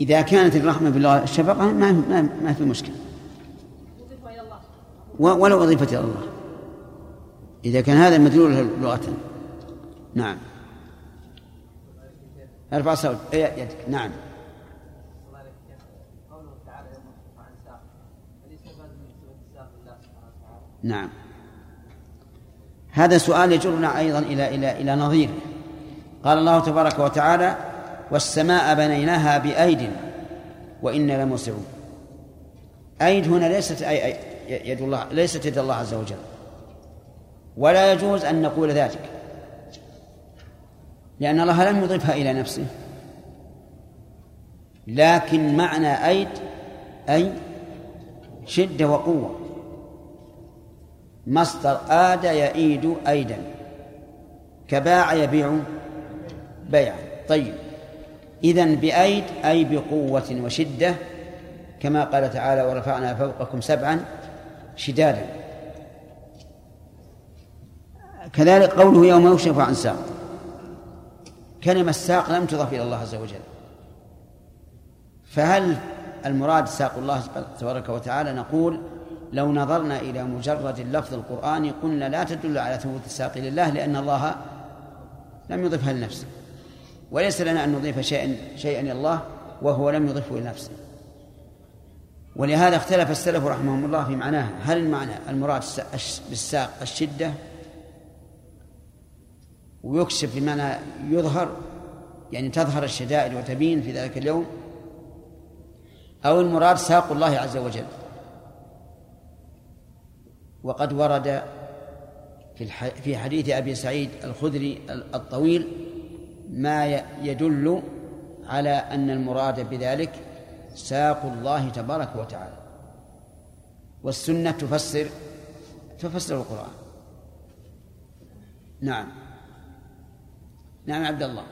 [SPEAKER 1] إذا كانت الرحمة بالله الشفقة ما ما, ما في مشكلة. ولو أضيفت إلى الله. إذا كان هذا مدلول لغة. نعم. أرفع صوت. يدك. نعم. نعم. هذا سؤال يجرنا أيضا إلى إلى إلى نظيره. قال الله تبارك وتعالى والسماء بنيناها بأيد وإنا لموسعون. أيد هنا ليست أي أي يد الله ليست يد الله عز وجل. ولا يجوز أن نقول ذلك. لأن الله لم يضيفها إلى نفسه. لكن معنى أيد أي شدة وقوة. مصدر آد يعيد أيدا. كباع يبيع بيعا. طيب. إذن بأيد أي بقوة وشدة كما قال تعالى ورفعنا فوقكم سبعا شدادا. كذلك قوله يوم يكشف عن ساق. كلمة ساق لم تضف إلى الله عز وجل. فهل المراد ساق الله تبارك وتعالى؟ نقول لو نظرنا إلى مجرد اللفظ القرآني قلنا لا تدل على ثبوت الساق لله لأن الله لم يضفها لنفسه. وليس لنا أن نضيف شيئا شيئا إلى الله وهو لم يضفه لنفسه ولهذا اختلف السلف رحمهم الله في معناها هل المعنى المراد بالساق الشدة؟ ويكشف بمعنى يظهر؟ يعني تظهر الشدائد وتبين في ذلك اليوم؟ أو المراد ساق الله عز وجل؟ وقد ورد في في حديث أبي سعيد الخدري الطويل ما يدل على أن المراد بذلك ساق الله تبارك وتعالى. والسنة تفسر تفسر القرآن. نعم. نعم عبد الله.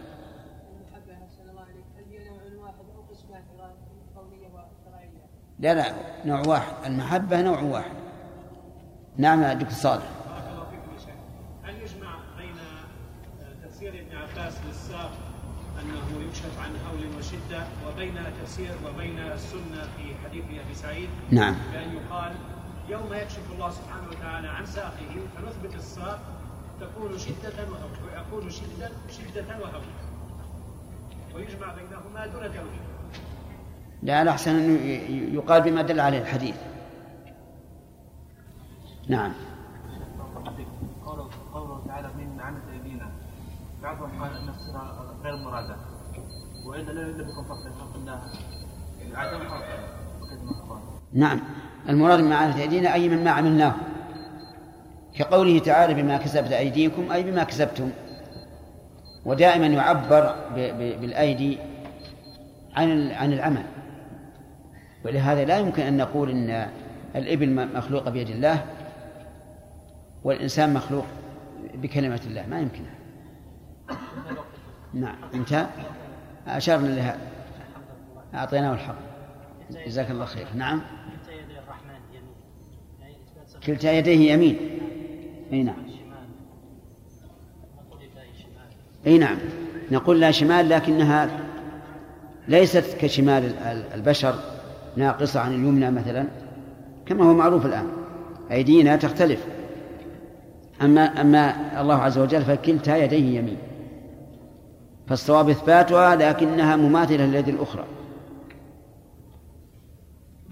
[SPEAKER 1] لا لا نوع واحد. المحبة نوع واحد. نعم يا دكتور صالح
[SPEAKER 3] هل يجمع بين تفسير ابن عباس للساق انه يكشف عن هول وشدة وبين تفسير وبين السنة في حديث أبي سعيد.
[SPEAKER 1] نعم.
[SPEAKER 3] بأن يقال يوم يكشف الله سبحانه وتعالى عن ساقه فنثبت الساق تكون شدة وهول ويكون شدة شدة وهول ويجمع بينهما دون تأويل
[SPEAKER 1] لا الأحسن أنه يقال بما دل عليه الحديث. نعم.
[SPEAKER 4] قوله تعالى من عمل أيدينا. بعضهم قال إن الصيغه غير مرادة. عدم فرق
[SPEAKER 1] نعم. المراد من عمل أيدينا أي مما عملناه. كقوله تعالى بما كسبت أيديكم أي بما كسبتم. ودائما يعبر بالأيدي عن عن العمل. ولهذا لا يمكن أن نقول إن الإبل مخلوقه بيد الله والإنسان مخلوق بكلمة الله. ما يمكن. نعم. انتهى. أشرنا لها. أعطيناه الحق. جزاك الله خير. نعم. كلتا يديه يمين. أي نعم. أي نعم. نقول لا شمال لكنها ليست كشمال البشر ناقصة عن اليمنى مثلا كما هو معروف الآن. أيدينا تختلف. أما أما الله عز وجل فكلتا يديه يمين. فالصواب إثباتها لكنها مماثلة لليد الأخرى.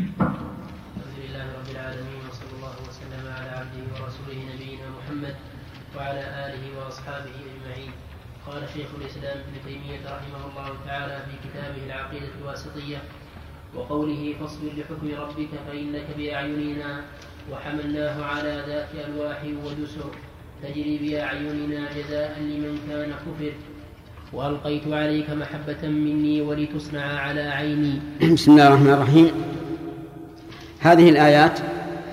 [SPEAKER 5] الحمد لله رب العالمين وصلى الله وسلم على عبده ورسوله نبينا محمد وعلى آله وأصحابه أجمعين. قال شيخ الإسلام ابن تيمية رحمه الله تعالى في كتابه العقيدة الواسطية وقوله فاصبر لحكم ربك فإنك بأعيننا وحملناه على ذات ألواح ودسر. تجري بأعيننا جزاء لمن كان كفر وألقيت عليك محبة مني ولتصنع على عيني.
[SPEAKER 1] بسم الله الرحمن الرحيم. هذه الآيات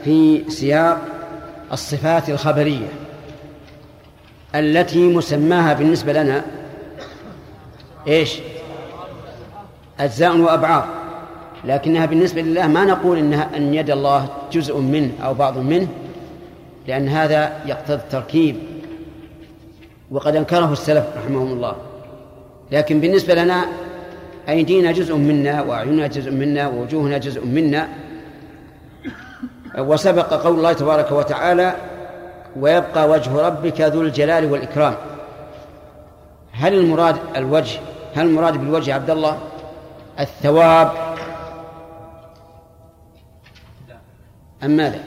[SPEAKER 1] في سياق الصفات الخبرية التي مسماها بالنسبة لنا إيش؟ أجزاء وأبعاد. لكنها بالنسبة لله ما نقول إنها أن يد الله جزء منه أو بعض منه لأن هذا يقتضي التركيب. وقد أنكره السلف رحمهم الله. لكن بالنسبة لنا أيدينا جزء منا وأعيننا جزء منا ووجوهنا جزء منا. وسبق قول الله تبارك وتعالى ويبقى وجه ربك ذو الجلال والإكرام. هل المراد الوجه هل المراد بالوجه عبد الله؟ الثواب. أم ماذا؟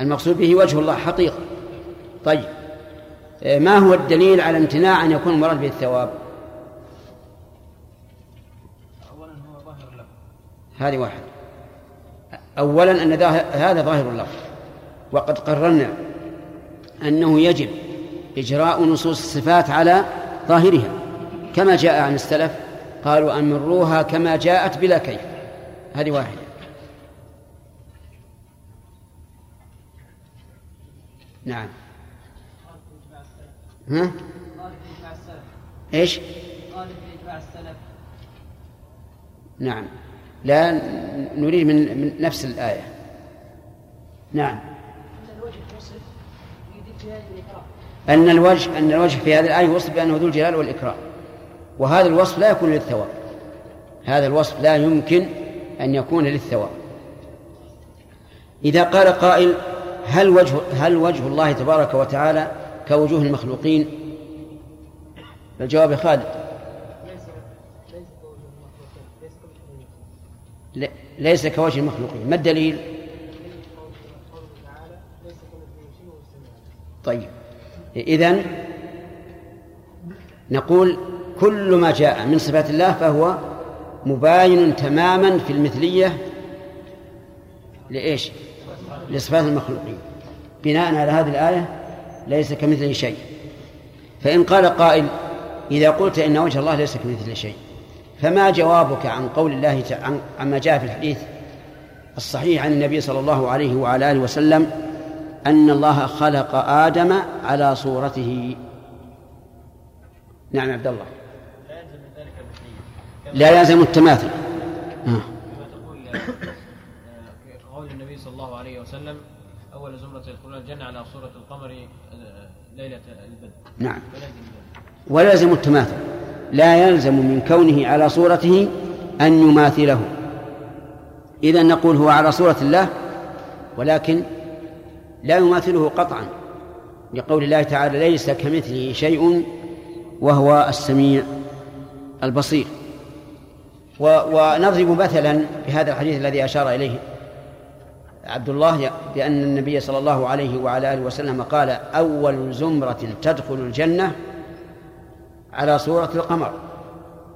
[SPEAKER 1] المقصود به وجه الله حقيقة. طيب. ما هو الدليل على امتناع أن يكون المراد به الثواب؟
[SPEAKER 4] أولا هو ظاهر اللفظ
[SPEAKER 1] هذه واحد. أولا أن هذا ظاهر اللفظ وقد قررنا أنه يجب إجراء نصوص الصفات على ظاهرها. كما جاء عن السلف قالوا أمروها كما جاءت بلا كيف. هذه واحدة. نعم. ها؟ إيش؟ نعم. لا نريد من, من نفس الآية. نعم. أن الوجه أن الوجه في هذه الآية وصف بأنه ذو الجلال والإكرام. وهذا الوصف لا يكون للثواب. هذا الوصف لا يمكن أن يكون للثواب. إذا قال قائل هل وجه هل وجه الله تبارك وتعالى كوجوه المخلوقين؟ الجواب خالد ليس كوجه المخلوقين ما الدليل؟ طيب إذن نقول كل ما جاء من صفات الله فهو مباين تماما في المثلية لإيش؟ لصفات المخلوقين بناء على هذه الآية ليس كمثله شيء. فإن قال قائل إذا قلت إن وجه الله ليس كمثله شيء فما جوابك عن قول الله عن عما جاء في الحديث الصحيح عن النبي صلى الله عليه وعلى آله وسلم أن الله خلق آدم على صورته؟ نعم عبد الله. لا يلزم التماثل.
[SPEAKER 6] آه. تقول قول النبي صلى الله عليه وسلم أول زمرة يدخلون الجنة على صورة القمر آه، ليلة البدر.
[SPEAKER 1] نعم. ولا يلزم التماثل. لا يلزم من كونه على صورته أن يماثله. إذا نقول هو على صورة الله ولكن لا يماثله قطعا. لقول الله تعالى ليس كمثله شيء وهو السميع البصير. ونضرب مثلا بهذا الحديث الذي أشار إليه عبد الله بأن النبي صلى الله عليه وعلى آله وسلم قال أول زمرة تدخل الجنة على صورة القمر.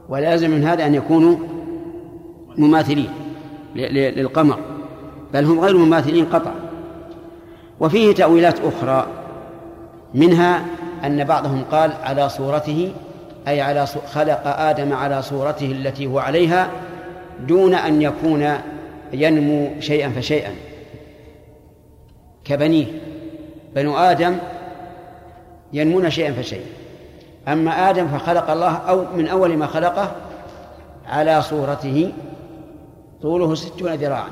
[SPEAKER 1] ولازم من هذا أن يكونوا مماثلين للقمر بل هم غير مماثلين قطعا وفيه تأويلات أخرى منها أن بعضهم قال على صورته أي على خلق آدم على صورته التي هو عليها دون أن يكون ينمو شيئا فشيئا. كبنيه. بنو آدم ينمون شيئا فشيئا. أما آدم فخلق الله أو من أول ما خلقه على صورته طوله ستون ذراعا.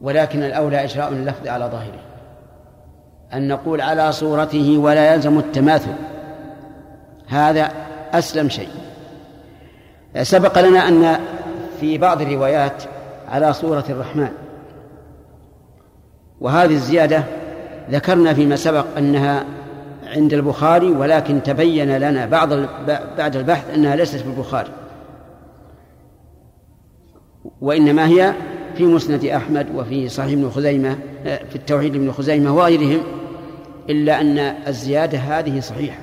[SPEAKER 1] ولكن الأولى إجراء اللفظ على ظاهره. أن نقول على صورته ولا يلزم التماثل. هذا أسلم شيء. سبق لنا أن في بعض الروايات على صورة الرحمن. وهذه الزيادة ذكرنا فيما سبق أنها عند البخاري ولكن تبين لنا بعض بعد البحث أنها ليست في البخاري. وإنما هي في مسند أحمد وفي صحيح ابن خزيمة في التوحيد ابن خزيمة وغيرهم إلا أن الزيادة هذه صحيحة.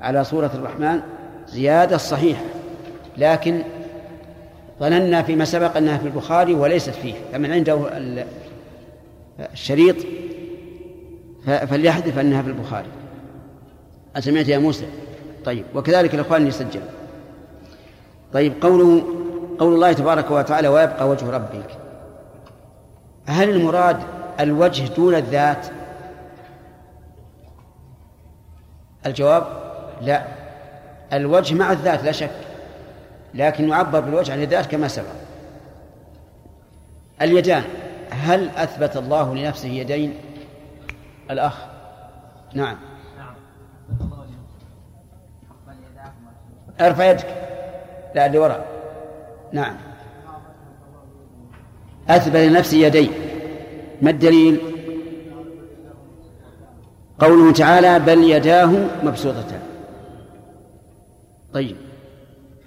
[SPEAKER 1] على صورة الرحمن زيادة صحيحة لكن ظننا فيما سبق أنها في البخاري وليست فيه فمن عنده الشريط فليحذف أنها في البخاري. أسمعت يا موسى؟ طيب وكذلك الإخوان يسجل. طيب قوله قول الله تبارك وتعالى ويبقى وجه ربك. هل المراد الوجه دون الذات؟ الجواب لا. الوجه مع الذات لا شك. لكن يعبر بالوجه عن الذات كما سبق. اليدان هل أثبت الله لنفسه يدين؟ الأخ. نعم. أرفع يدك. لا اللي وراء. نعم. أثبت لنفسه يدين. ما الدليل؟ قوله تعالى بل يداه مبسوطتان. طيب.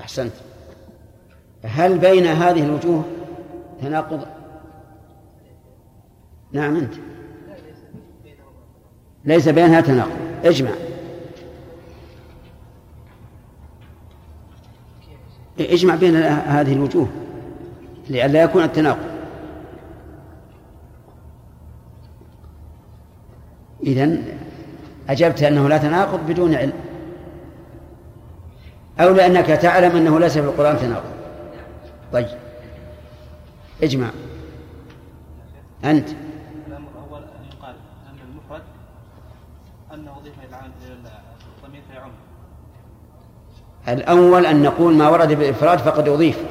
[SPEAKER 1] أحسنت. هل بين هذه الوجوه تناقض؟ نعم أنت. ليس بينها تناقض. اجمع. اجمع بين هذه الوجوه لئلا يكون التناقض. إذن أجبت أنه لا تناقض بدون علم. أو لأنك تعلم أنه ليس في القرآن تناقض. طيب. اجمع. أنت.
[SPEAKER 4] الأمر الأول أن يقال أن المفرد العام- إلى الضمير فيعم
[SPEAKER 1] الأول أن نقول ما ورد بالإفراد فقد أضيف.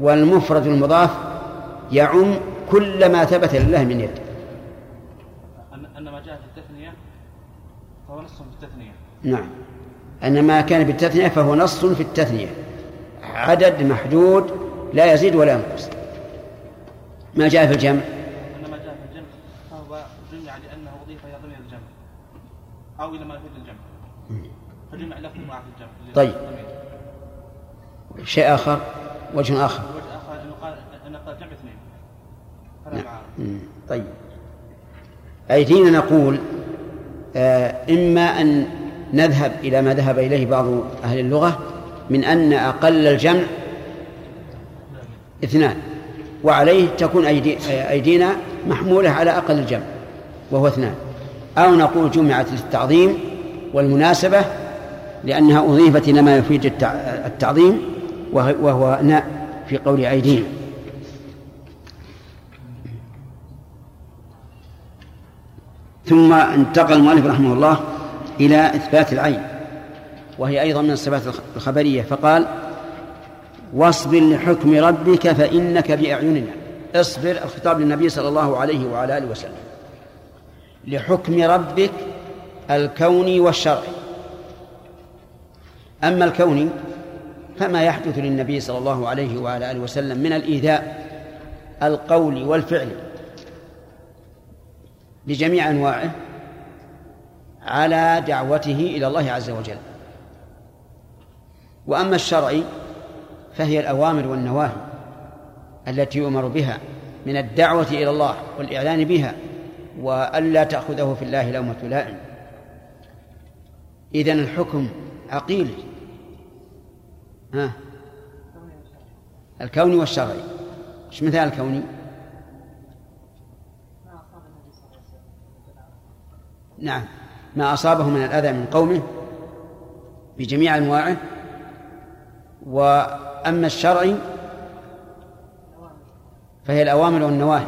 [SPEAKER 1] والمفرد المضاف يعم كل ما ثبت لله من يد.
[SPEAKER 4] أن ما جاء في التثنية فهو نص في التثنية.
[SPEAKER 1] نعم. أن ما كان بالتثنية فهو نص في التثنية. عدد محدود لا يزيد ولا ينقص. ما جاء في الجمع؟
[SPEAKER 4] ما جاء في الجمع. فهو جمع ضمير الجمع. أو إلى ما يفيد الجمع. فجمع لفظ مع في الجمع.
[SPEAKER 1] طيب. شيء آخر؟ وجه آخر.
[SPEAKER 4] وجه آخر انه قال انه قال جمع اثنين.
[SPEAKER 1] نعم. طيب. أيدينا نقول آه إما أن نذهب إلى ما ذهب إليه بعض أهل اللغة من أن أقل الجمع اثنان وعليه تكون أيدي أيدينا محمولة على أقل الجمع وهو اثنان. أو نقول جمعت للتعظيم والمناسبة لأنها أضيفت إلى ما يفيد التع- التعظيم وه- وهو ناء في قول أيدينا. ثم انتقل المؤلف رحمه الله إلى إثبات العين وهي أيضا من الصفات الخبرية فقال واصبر لحكم ربك فإنك بأعيننا. اصبر الخطاب للنبي صلى الله عليه وعلى آله وسلم. لحكم ربك الكوني والشرعي أما الكوني فما يحدث للنبي صلى الله عليه وعلى آله وسلم من الإيذاء القولي والفعلي بجميع أنواعه على دعوته إلى الله عز وجل. وأما الشرعي فهي الأوامر والنواهي التي يؤمر بها من الدعوة إلى الله والإعلان بها وألا تأخذه في الله لومة لائم إذن الحكم عقيل. ها؟ الكوني والشرعي إيش مثال الكوني؟ نعم. ما أصابه من الأذى من قومه بجميع أنواعه. وأما الشرعي فهي الأوامر والنواهي.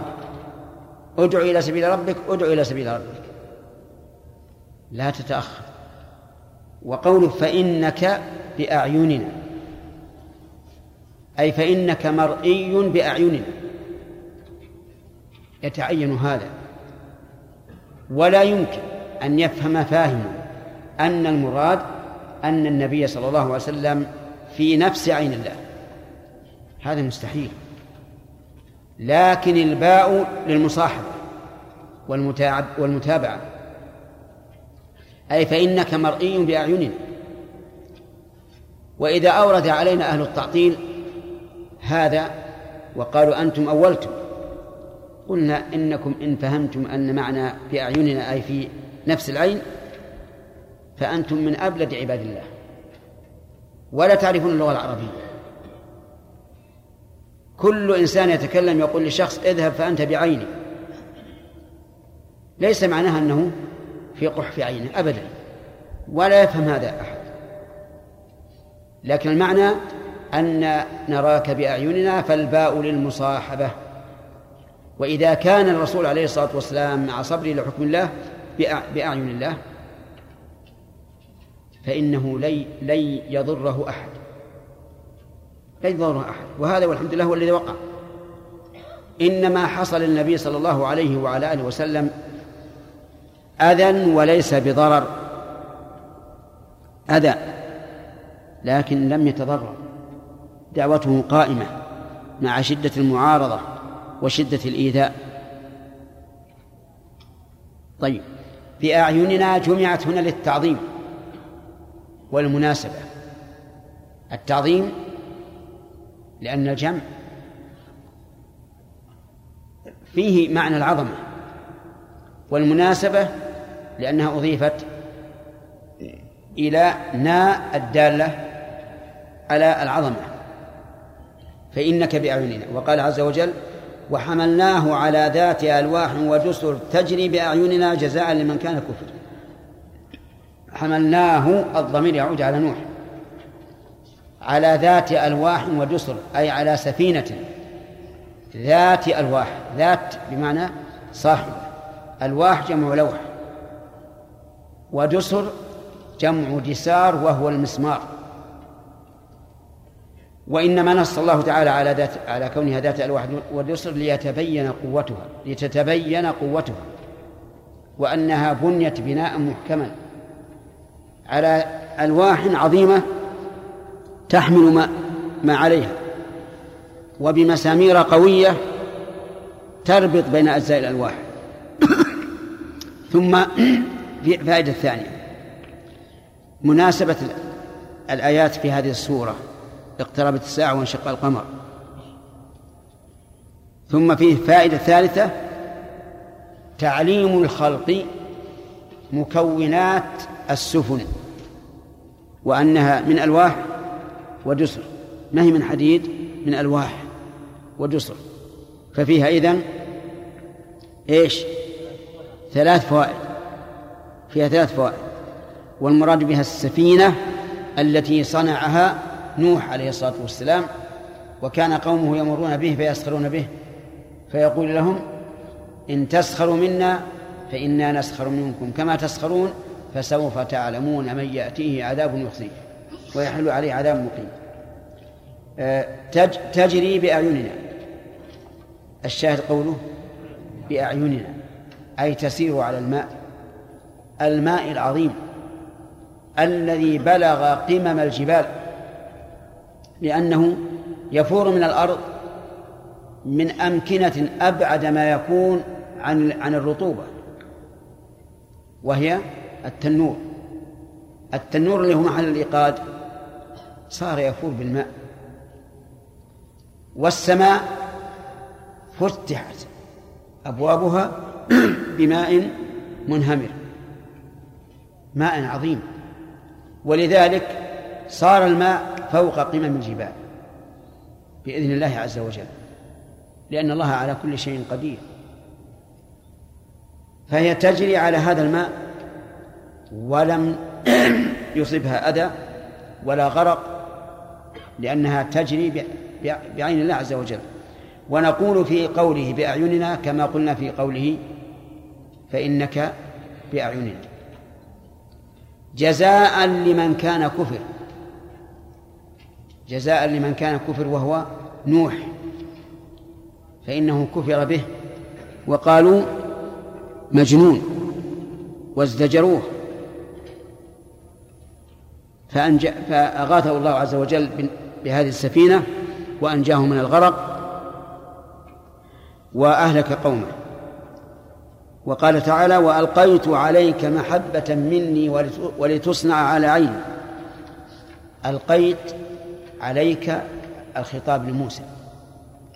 [SPEAKER 1] ادع إلى سبيل ربك ادع إلى سبيل ربك. لا تتأخر. وقوله فإنك بأعيننا. أي فإنك مرئي بأعيننا. يتعين هذا. ولا يمكن. أن يفهم فاهم أن المراد أن النبي صلى الله عليه وسلم في نفس عين الله. هذا مستحيل. لكن الباء للمصاحبة والمتابعة. أي فإنك مرئي بأعيننا. وإذا أورد علينا أهل التعطيل هذا وقالوا أنتم أولتم قلنا إنكم إن فهمتم أن معنى بأعيننا أي في نفس العين فأنتم من أبلد عباد الله. ولا تعرفون اللغة العربية. كل إنسان يتكلم يقول لشخص اذهب فأنت بعيني. ليس معناها أنه في قحف عينه أبدا. ولا يفهم هذا أحد. لكن المعنى أن نراك بأعيننا فالباء للمصاحبة. وإذا كان الرسول عليه الصلاة والسلام مع صبره لحكم الله بأعين الله فإنه لن لن يضره أحد. لن يضره أحد. وهذا والحمد لله هو الذي وقع. إنما حصل للنبي صلى الله عليه وعلى آله وسلم أذى وليس بضرر. أذى لكن لم يتضرر. دعوته قائمة مع شدة المعارضة وشدة الإيذاء. طيب. بأعيننا جمعت هنا للتعظيم والمناسبة. التعظيم لأن الجمع فيه معنى العظمة والمناسبة لأنها أضيفت إلى نا الدالة على العظمة. فإنك بأعيننا. وقال عز وجل وحملناه على ذات ألواح ودسر تجري بأعيننا جزاء لمن كان كفر حملناه الضمير يعود على نوح. على ذات ألواح ودسر أي على سفينة. ذات ألواح ذات بمعنى صاحبة ألواح جمع لوح. ودسر جمع دسار وهو المسمار. وإنما نص الله تعالى على ذات على كونها ذات ألواح ودسر ليتبين قوتها لتتبين قوتها وأنها بنيت بناء محكما على ألواح عظيمة تحمل ما, ما عليها وبمسامير قوية تربط بين أجزاء الألواح. ثم فائدة الثانية مناسبة الآيات في هذه السورة. اقتربت الساعة وانشق القمر. ثم فيه فائدة ثالثة تعليم الخلق مكونات السفن وأنها من ألواح ودسر ما هي من حديد؟ من ألواح ودسر ففيها إذن إيش؟ ثلاث فوائد. فيها ثلاث فوائد. والمراد بها السفينة التي صنعها نوح عليه الصلاة والسلام وكان قومه يمرون به فيسخرون به فيقول لهم إن تسخروا منا فإنا نسخر منكم كما تسخرون فسوف تعلمون من يأتيه عذاب يخزيه ويحل عليه عذاب مقيم. آه، تجري بأعيننا. الشاهد قوله بأعيننا أي تسير على الماء الماء العظيم الذي بلغ قمم الجبال. لأنه يفور من الأرض من أمكنة أبعد ما يكون عن عن الرطوبة وهي التنور. التنور اللي هو محل الإيقاد صار يفور بالماء والسماء فتحت أبوابها بماء منهمر ماء عظيم. ولذلك صار الماء فوق قمم الجبال بإذن الله عز وجل لأن الله على كل شيء قدير. فهي تجري على هذا الماء ولم يصبها أذى ولا غرق لأنها تجري بعين الله عز وجل. ونقول في قوله بأعيننا كما قلنا في قوله فإنك بأعيننا. جزاء لمن كان كفر. جزاء لمن كان كفر وهو نوح فإنه كفر به وقالوا مجنون وازدجروه فأنج... فأغاثه الله عز وجل بهذه السفينة وأنجاه من الغرق وأهلك قومه. وقال تعالى وألقيت عليك محبة مني ولتصنع على عيني ألقيت عليك الخطاب لموسى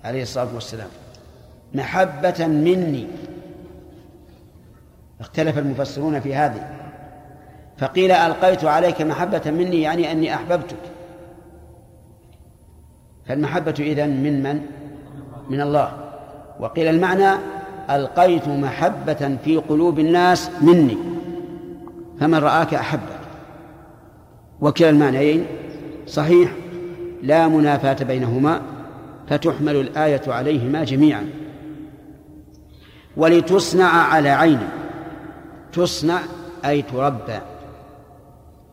[SPEAKER 1] عليه الصلاة والسلام. محبة مني. اختلف المفسرون في هذه. فقيل ألقيت عليك محبة مني يعني أني أحببتك. فالمحبة إذن من من؟ من الله. وقيل المعنى ألقيت محبة في قلوب الناس مني. فمن رآك أحبك. وكلا المعنيين صحيح. لا منافاة بينهما فتحمل الآية عليهما جميعا. ولتصنع على عين. تصنع أي تربى.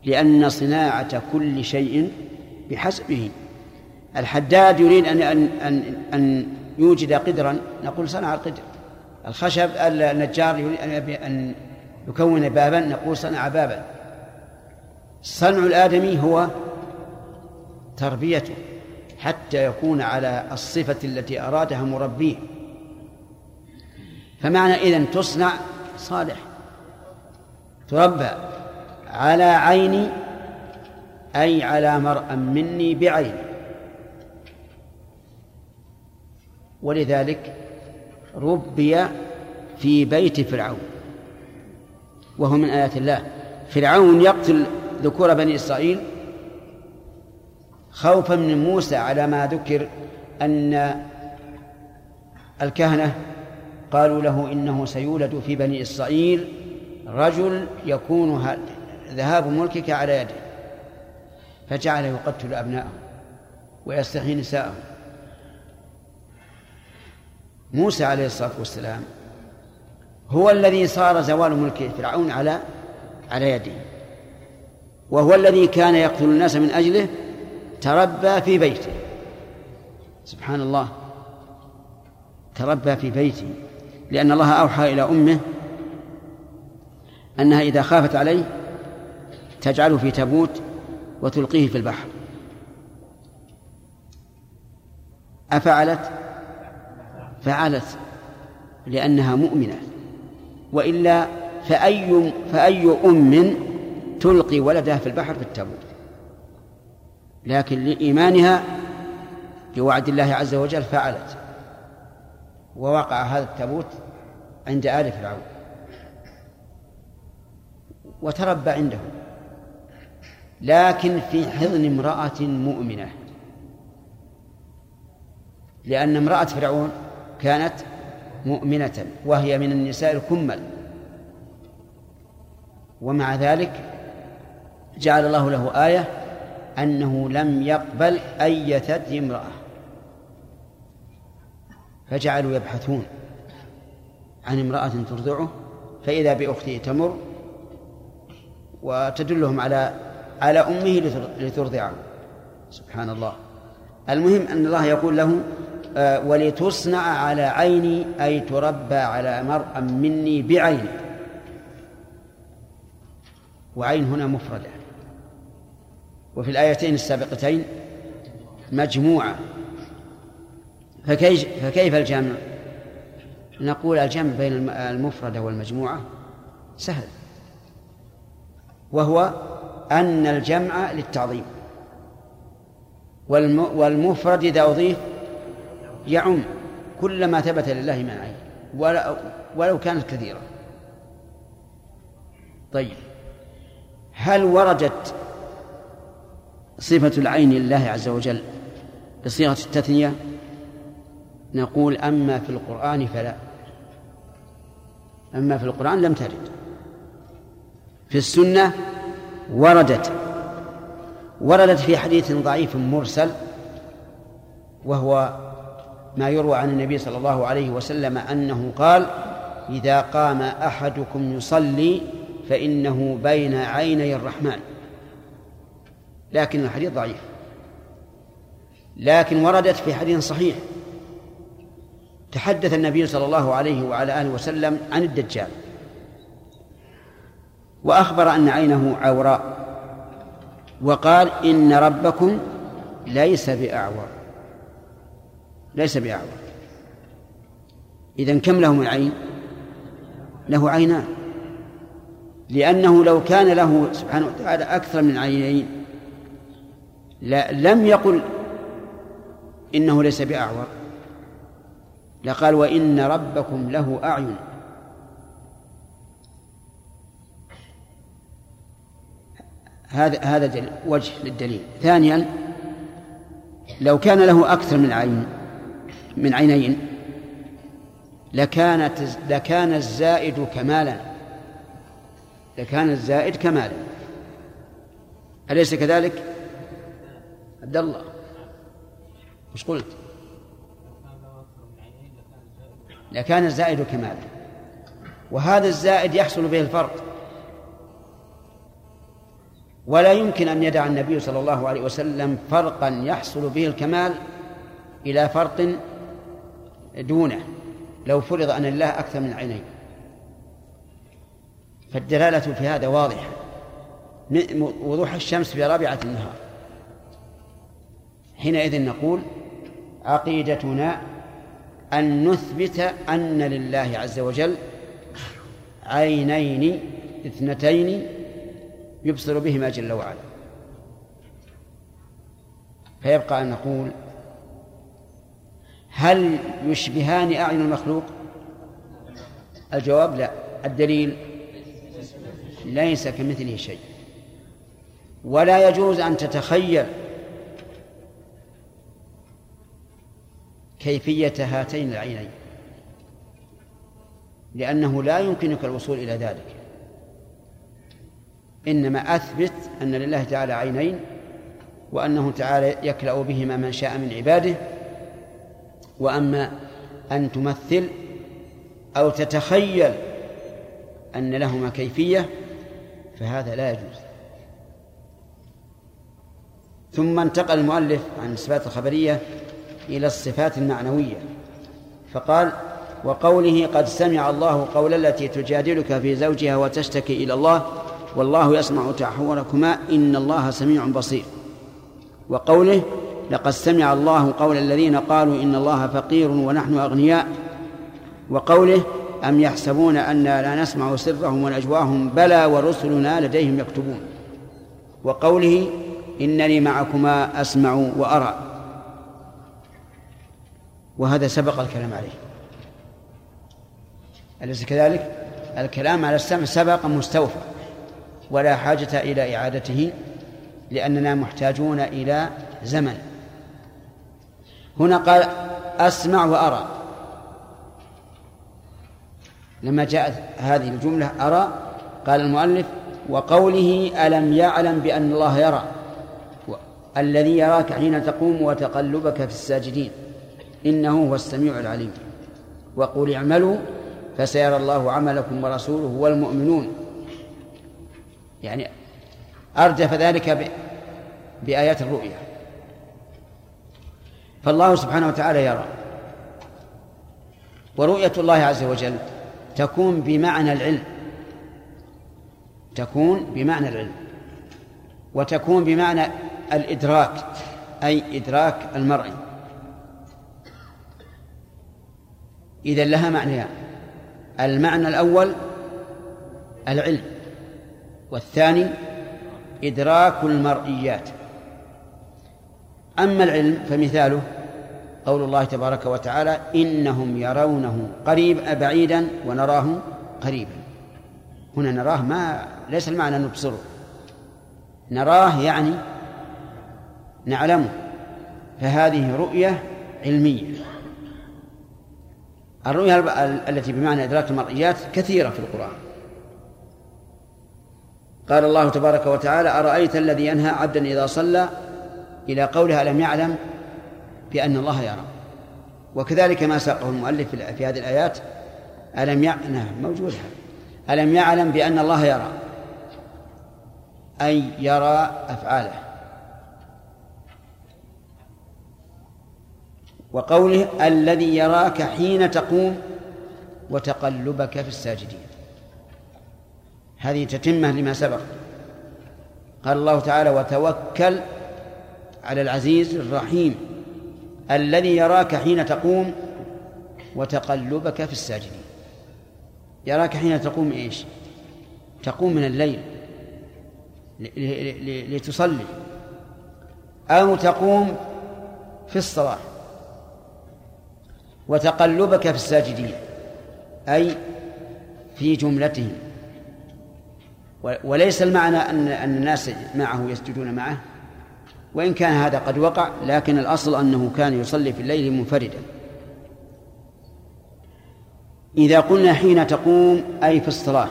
[SPEAKER 1] لأن صناعة كل شيء بحسبه. الحداد يريد أن أن أن, أن يوجد قدرا. نقول صنع القدر. الخشب النجار يريد أن يكون بابا. نقول صنع بابا. صنع الآدمي هو تربيته حتى يكون على الصفة التي أرادها مربيه. فمعنى إذن تصنع صالح. تربى على عيني أي على مرأى مني بعيني ولذلك ربي في بيت فرعون. وهو من آيات الله. فرعون يقتل ذكور بني إسرائيل خوفا من موسى على ما ذكر أن الكهنة قالوا له إنه سيولد في بني إسرائيل رجل يكون ذهاب ملكك على يده. فجعل يقتل أبناءهم ويستحيي نساءهم موسى عليه الصلاة والسلام هو الذي صار زوال ملك فرعون على على يده. وهو الذي كان يقتل الناس من أجله تربى في بيته. سبحان الله. تربى في بيته. لأن الله أوحى إلى أمه أنها إذا خافت عليه تجعله في تابوت وتلقيه في البحر. أفعلت؟ فعلت لأنها مؤمنة. وإلا فأي فأي أم تلقي ولدها في البحر في التابوت لكن لإيمانها بوعد الله عز وجل فعلت. ووقع هذا التابوت عند آل فرعون. وتربى عنده لكن في حضن امرأة مؤمنة. لأن امرأة فرعون كانت مؤمنة وهي من النساء الكمل. ومع ذلك جعل الله له آية أنه لم يقبل أي ثدي امرأة. فجعلوا يبحثون عن امرأة ترضعه فإذا بأخته تمر وتدلهم على على أمه لترضعه. سبحان الله. المهم أن الله يقول له آه، ولتصنع على عيني أي تربى على مرأى مني بعيني. وعين هنا مفردة. وفي الآيتين السابقتين مجموعة. فكيف فكيف الجمع؟ نقول الجمع بين المفردة والمجموعة سهل. وهو أن الجمع للتعظيم. والمفرد إذا أضيف يعم كل ما ثبت لله من عين ولو كانت كثيرة. طيب. هل وردت صفة العين لله عز وجل بصيغة التثنية نقول أما في القرآن فلا. أما في القرآن لم ترد. في السنة وردت. وردت في حديث ضعيف مرسل وهو ما يروى عن النبي صلى الله عليه وسلم أنه قال إذا قام أحدكم يصلي فإنه بين عيني الرحمن. لكن الحديث ضعيف. لكن وردت في حديث صحيح. تحدث النبي صلى الله عليه وعلى آله وسلم عن الدجال. وأخبر أن عينه عوراء وقال إن ربكم ليس بأعور. ليس بأعور. إذا كم له من عين؟ له عينان. لأنه لو كان له سبحانه وتعالى أكثر من عينين لا لم يقل إنه ليس بأعور. لقال وإن ربكم له أعين. هذا هذا وجه للدليل. ثانيا لو كان له أكثر من عين من عينين لكانت لكان الزائد كمالا. لكان الزائد كمالا. أليس كذلك؟ عبد الله. وش قلت؟ لكان الزائد كمالا وهذا الزائد يحصل به الفرق. ولا يمكن أن يدع النبي صلى الله عليه وسلم فرقا يحصل به الكمال إلى فرق دونه. لو فرض أن الله أكثر من عينين فالدلالة في هذا واضحة. وضوح الشمس في رابعة النهار. حينئذ نقول عقيدتنا أن نثبت أن لله عز وجل عينين اثنتين يبصر بهما جل وعلا. فيبقى أن نقول هل يشبهان أعين المخلوق؟ الجواب لا. الدليل ليس كمثله شيء. ولا يجوز أن تتخيل كيفية هاتين العينين. لأنه لا يمكنك الوصول إلى ذلك. إنما أثبت أن لله تعالى عينين وأنه تعالى يكلأ بهما من شاء من عباده وأما أن تمثل أو تتخيل أن لهما كيفية فهذا لا يجوز. ثم انتقل المؤلف عن الصفات الخبرية إلى الصفات المعنوية. فقال وقوله قد سمع الله قول التي تجادلك في زوجها وتشتكي إلى الله والله يسمع تحوركما إن الله سميع بصير. وقوله لقد سمع الله قول الذين قالوا إن الله فقير ونحن أغنياء. وقوله أم يحسبون أنا لا نسمع سرهم ونجواهم بلى ورسلنا لديهم يكتبون. وقوله إنني معكما أسمع وأرى. وهذا سبق الكلام عليه. أليس كذلك؟ الكلام على السمع سبق مستوفى ولا حاجة إلى إعادته لأننا محتاجون إلى زمن. هنا قال أسمع وأرى. لما جاءت هذه الجملة أرى قال المؤلف وقوله ألم يعلم بأن الله يرى الذي يراك حين تقوم وتقلبك في الساجدين. إنه هو السميع العليم. وقل اعملوا فسيرى الله عملكم ورسوله والمؤمنون. يعني أرجف ذلك بآيات الرؤيا. فالله سبحانه وتعالى يرى. ورؤية الله عز وجل تكون بمعنى العلم. تكون بمعنى العلم. وتكون بمعنى الإدراك أي إدراك المرء. إذا لها معنيان. المعنى الأول العلم والثاني إدراك المرئيات. أما العلم فمثاله قول الله تبارك وتعالى إنهم يرونه قريب بعيدا ونراه قريبا. هنا نراه ما ليس المعنى نبصره. نراه يعني نعلمه فهذه رؤية علمية. الرؤيا التي بمعنى إدراك المرئيات كثيرة في القرآن. قال الله تبارك وتعالى أرأيت الذي ينهى عبدا إذا صلى؟ إلى قولها لم يعلم بأن الله يرى. وكذلك ما ساقه المؤلف في هذه الآيات ألم يعلم نعم موجود ألم يعلم بأن الله يرى. أي يرى أفعاله. وقوله الذي يراك حين تقوم وتقلبك في الساجدين. هذه تتمة لما سبق. قال الله تعالى وتوكل على العزيز الرحيم الذي يراك حين تقوم وتقلبك في الساجدين. يراك حين تقوم إيش؟ تقوم من الليل لتصلي أو تقوم في الصلاة. وتقلبك في الساجدين أي في جملتهم. وليس المعنى ان أن الناس معه يسجدون معه؟ وإن كان هذا قد وقع لكن الأصل أنه كان يصلي في الليل منفردا. إذا قلنا حين تقوم أي في الصلاة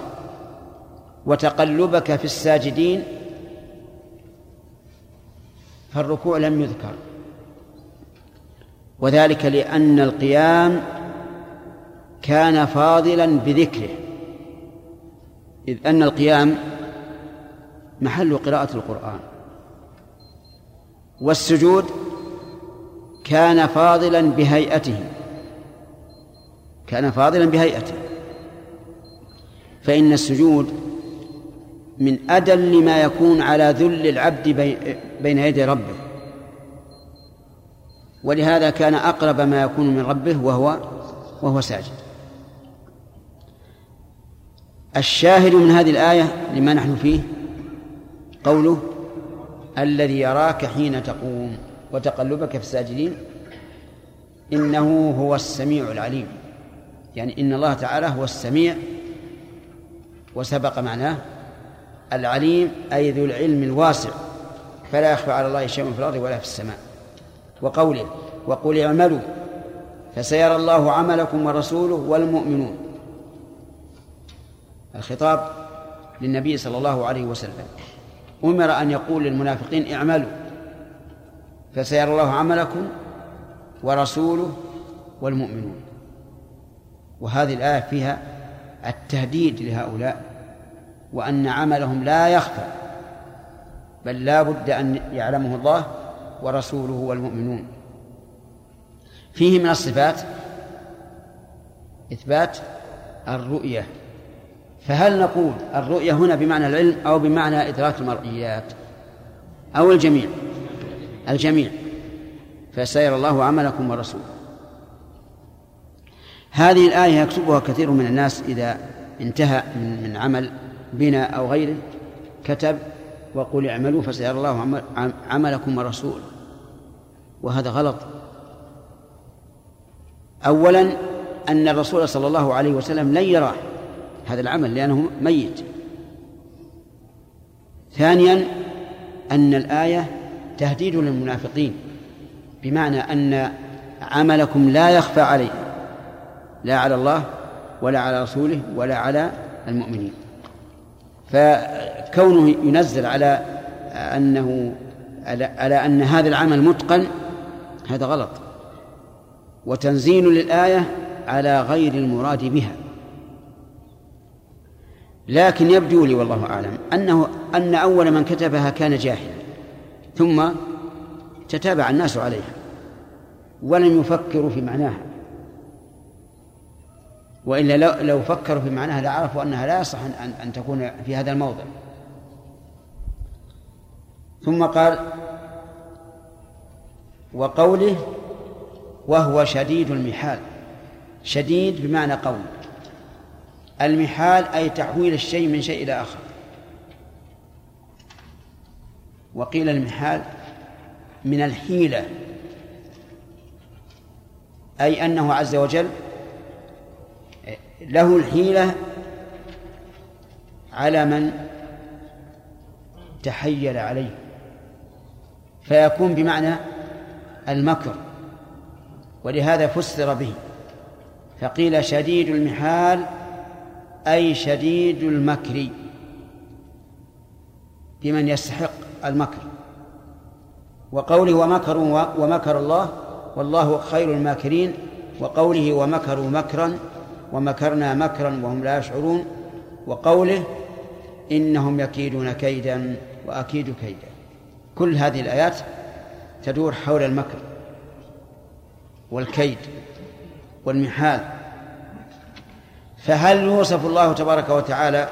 [SPEAKER 1] وتقلبك في الساجدين فالركوع لم يذكر. وذلك لأن القيام كان فاضلا بذكره. إذ أن القيام محل قراءة القرآن. والسجود كان فاضلا بهيئته. كان فاضلا بهيئته. فإن السجود من أدل ما يكون على ذل العبد بين يدي ربه. ولهذا كان أقرب ما يكون من ربه وهو وهو ساجد. الشاهد من هذه الآية لما نحن فيه قوله الذي يراك حين تقوم وتقلبك في الساجدين إنه هو السميع العليم. يعني إن الله تعالى هو السميع وسبق معناه العليم أي ذو العلم الواسع فلا يخفى على الله شيء في الأرض ولا في السماء. وقوله وقل اعملوا فسيرى الله عملكم ورسوله والمؤمنون. الخطاب للنبي صلى الله عليه وسلم. أمر أن يقول للمنافقين اعملوا فسيرى الله عملكم ورسوله والمؤمنون. وهذه الآية فيها التهديد لهؤلاء وأن عملهم لا يخفى بل لا بد أن يعلمه الله ورسوله والمؤمنون. فيه من الصفات إثبات الرؤية. فهل نقول الرؤية هنا بمعنى العلم أو بمعنى إدراك المرئيات؟ أو الجميع؟ الجميع. فسير الله عملكم ورسوله. هذه الآية يكتبها كثير من الناس إذا انتهى من, عمل بناء أو غيره. كتب وقل اعملوا فسيرى الله عملكم ورسوله. وهذا غلط. أولا أن الرسول صلى الله عليه وسلم لن يراه هذا العمل لأنه ميت. ثانيا أن الآية تهديد للمنافقين بمعنى أن عملكم لا يخفى عليه لا على الله ولا على رسوله ولا على المؤمنين. فكونه ينزل على أنه على أن هذا العمل متقن هذا غلط. وتنزيل للآية على غير المراد بها. لكن يبدو لي والله أعلم أنه أن أول من كتبها كان جاهلا ثم تتابع الناس عليها ولم يفكروا في معناها. وإلا لو, لو فكروا في معناها لعرفوا أنها لا يصح أن, أن تكون في هذا الموضع. ثم قال وقوله وهو شديد المحال. شديد بمعنى قوي. المحال أي تحويل الشيء من شيء إلى آخر. وقيل المحال من الحيلة أي أنه عز وجل له الحيلة على من تحيل عليه فيكون بمعنى المكر ولهذا فسر به فقيل شديد المحال أي شديد المكر بمن يستحق المكر وقوله ومكروا ومكر الله والله خير الماكرين وقوله ومكروا مكرا ومكرنا مكرا وهم لا يشعرون وقوله إنهم يكيدون كيدا وأكيد كيدا. كل هذه الآيات تدور حول المكر والكيد والمحال. فهل يوصف الله تبارك وتعالى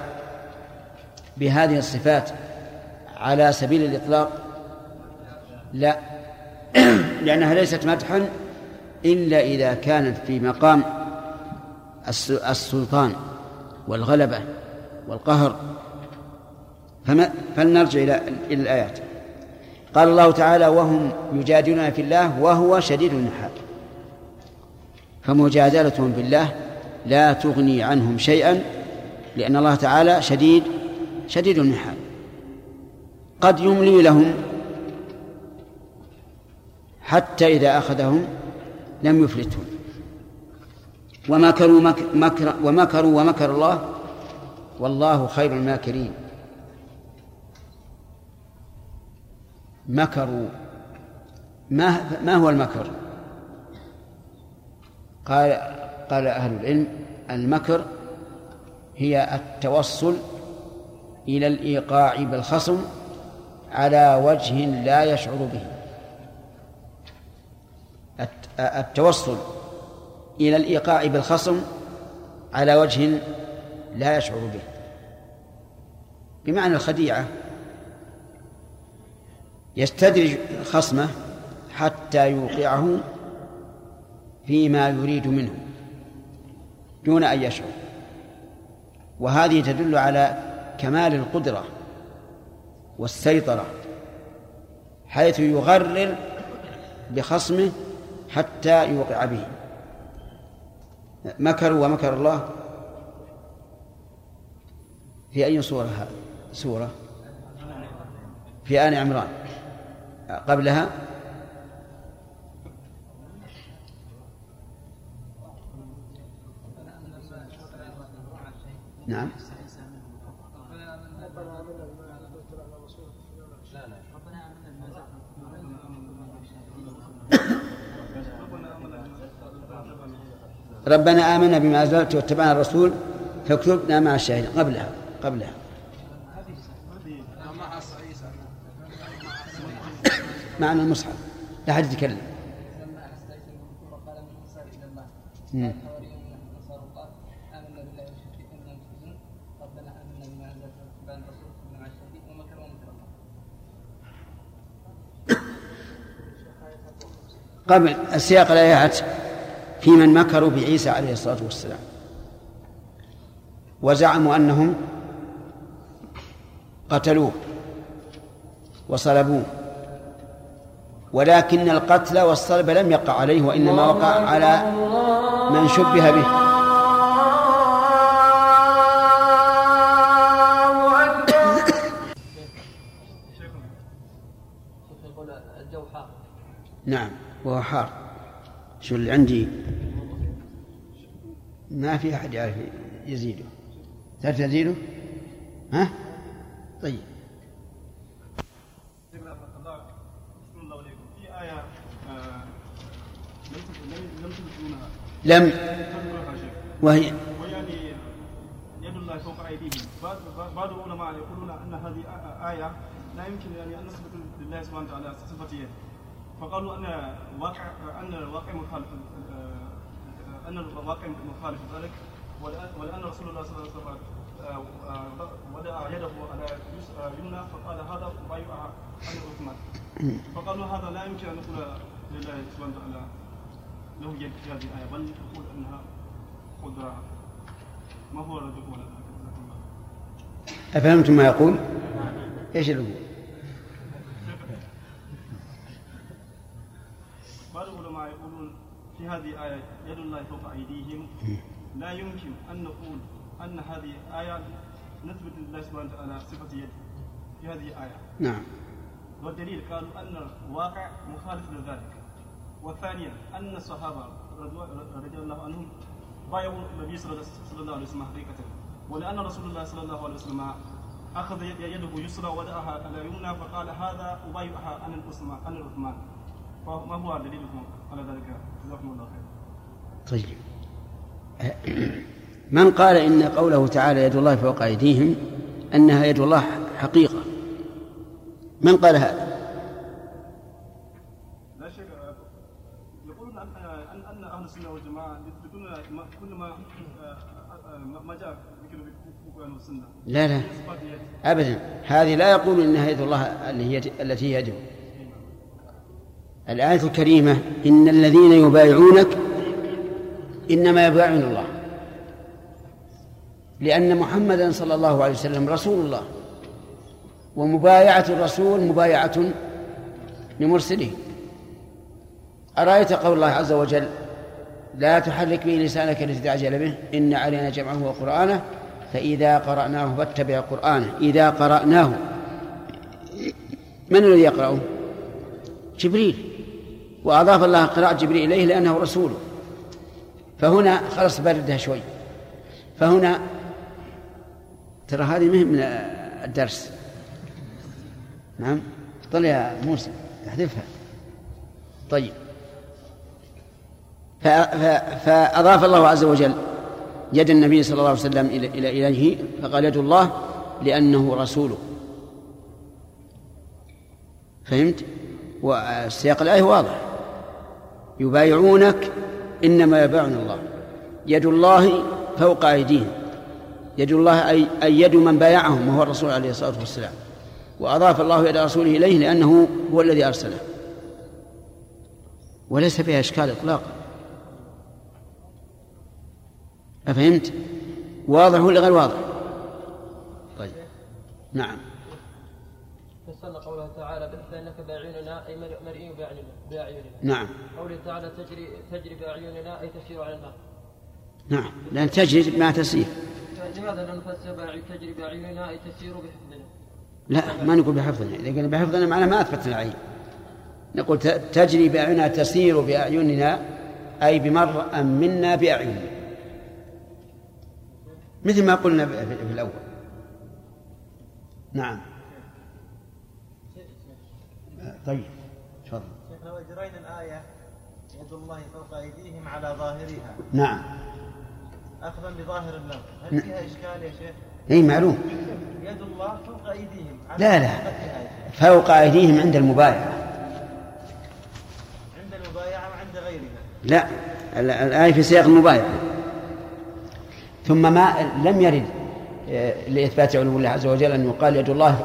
[SPEAKER 1] بهذه الصفات على سبيل الإطلاق؟ لا. لأنها ليست مدحا إلا إذا كانت في مقام السلطان والغلبة والقهر. فما فلنرجع إلى الآيات. قال الله تعالى وهم يجادلون في الله وهو شديد المحال فمجادلتهم في الله لا تغني عنهم شيئا لأن الله تعالى شديد شديد المحال قد يملي لهم حتى إذا أخذهم لم يفلتهم. ومكروا مكر ومكروا ومكر الله والله خير الماكرين. مكروا. ما ما هو المكر؟ قال قال أهل العلم المكر هي التوصل إلى الإيقاع بالخصم على وجه لا يشعر به. التوصل إلى الإيقاع بالخصم على وجه لا يشعر به. بمعنى الخديعة يستدرج خصمه حتى يوقعه فيما يريد منه دون أن يشعر. وهذه تدل على كمال القدرة والسيطرة حيث يغرر بخصمه حتى يوقع به. مكروا ومكر الله. في أي هذا سورة؟ في آل عمران. قبلها؟ نعم. ربنا آمنا بما أنزلت واتبعنا الرسول فاكتبنا مع الشاهدين. قبلها قبلها. معنى المصحف لا حد يتكلم. قبل. السياق الآيات في من مكروا بعيسى عليه الصلاة والسلام. وزعموا أنهم قتلوه وصلبوه. ولكن القتل والصلب لم يقع عليه وإنما وقع على من شبه به. نعم وهو حار. شو اللي عندي ما في أحد يعرف يزيده. تعرف تزيده؟ ها؟ طيب. لم وهي
[SPEAKER 7] يد الله فوق أيديهم. بعض بعض العلماء يقولون أن هذه آية لا يمكن يعني أن نثبت لله سبحانه وتعالى صفه يد فقالوا أن واقع أن الواقع مخالف أن الواقع مخالف ذلك ولأن رسول الله صلى الله عليه وسلم وضع يده على يمنى فقال هذا بايعها عن عثمان. فقالوا هذا لا يمكن أن نقول لله سبحانه وتعالى له يد في هذه الآية بل نقول أنها قدرة. ما هو الرجل ولا
[SPEAKER 1] أفهمتم ما يقول؟ إيش اللي يقول؟
[SPEAKER 7] بعض العلماء يقولون في هذه الآية يد الله فوق أيديهم. لا يمكن أن نقول أن هذه آية نثبت لله سبحانه وتعالى صفة يد في هذه الآية.
[SPEAKER 1] نعم.
[SPEAKER 7] والدليل قالوا أن الواقع مخالف لذلك. وثانيا أن الصحابة رضي الله عنهم بايعوا النبي صلى الله عليه وسلم حقيقة. ولأن رسول الله صلى الله عليه وسلم أخذ يده يسرى ودعها على يمنى فقال هذا أبايعها عن العثمان. فما هو دليلكم على ذلك؟ جزاكم الله خير.
[SPEAKER 1] طيب من قال إن قوله تعالى يد الله فوق أيديهم أنها يد الله حقيقة من قال هذا؟
[SPEAKER 7] لا شك يقولون أن أن أهل السنة والجماعة يثبتون ما- كل ما ما جاء.
[SPEAKER 1] لا لا. أبدا هذه لا يقول إنها يد الله اللي هي التي هي يده الآية الكريمة إن الذين يبايعونك إنما يبايعون الله. لأن محمدا صلى الله عليه وسلم رسول الله. ومبايعة الرسول مبايعة لمرسله. أرأيت قول الله عز وجل لا تحرك به لسانك لتتعجل به إن علينا جمعه وقرآنه فإذا قرأناه فاتبع قرآنه. إذا قرأناه. من الذي يقرأه؟ جبريل. وأضاف الله قراءة جبريل إليه لأنه رسوله فهنا خلص بردها شوي. فهنا ترى هذه مهم من الدرس. نعم. طلع يا موسى احذفها طيب. فأضاف الله عز وجل يد النبي صلى الله عليه وسلم إلى إليه فقال يد الله لأنه رسوله فهمت؟ وسياق الآية واضح. يبايعونك إنما يبايعون الله. يد الله فوق أيديهم. يد الله أي, يد من بايعهم وهو الرسول عليه الصلاة والسلام. وأضاف الله يد رسوله إليه لأنه هو الذي أرسله. وليس فيها إشكال إطلاقا. أفهمت؟ واضح ولا غير واضح؟ طيب. نعم.
[SPEAKER 8] فسرنا قوله تعالى فإنك بأعيننا أي مرئي بأعيننا بأعيننا.
[SPEAKER 1] نعم.
[SPEAKER 8] قوله تعالى تجري تجري بأعيننا أي تسير على الماء.
[SPEAKER 1] نعم. لأن تجري ما تسير.
[SPEAKER 8] لماذا لا نفسر تجري بأعيننا أي تسير بحفظنا؟
[SPEAKER 1] لا ما نقول بحفظنا. إذا قلنا بحفظنا معناه ما أثبتنا العين. نقول ت- تجري بأعيننا تسير بأعيننا أي بمرأ منا بأعيننا مثل ما قلنا في في الأول. نعم. طيب.
[SPEAKER 2] وجرينا الآية
[SPEAKER 4] يد الله فوق أيديهم على ظاهرها.
[SPEAKER 1] نعم.
[SPEAKER 4] أخذا بظاهر اللفظ هل فيها إشكال يا شيخ؟
[SPEAKER 1] اي معلوم
[SPEAKER 4] يد الله فوق أيديهم
[SPEAKER 1] لا لا. فوق أيديهم عند المبايعة.
[SPEAKER 4] عند المبايعة وعند غيرها.
[SPEAKER 1] لا ال- الآية في سياق المبايعة. ثم ما لم يرد آه، لإثبات علو الله عز وجل أن يقال يد الله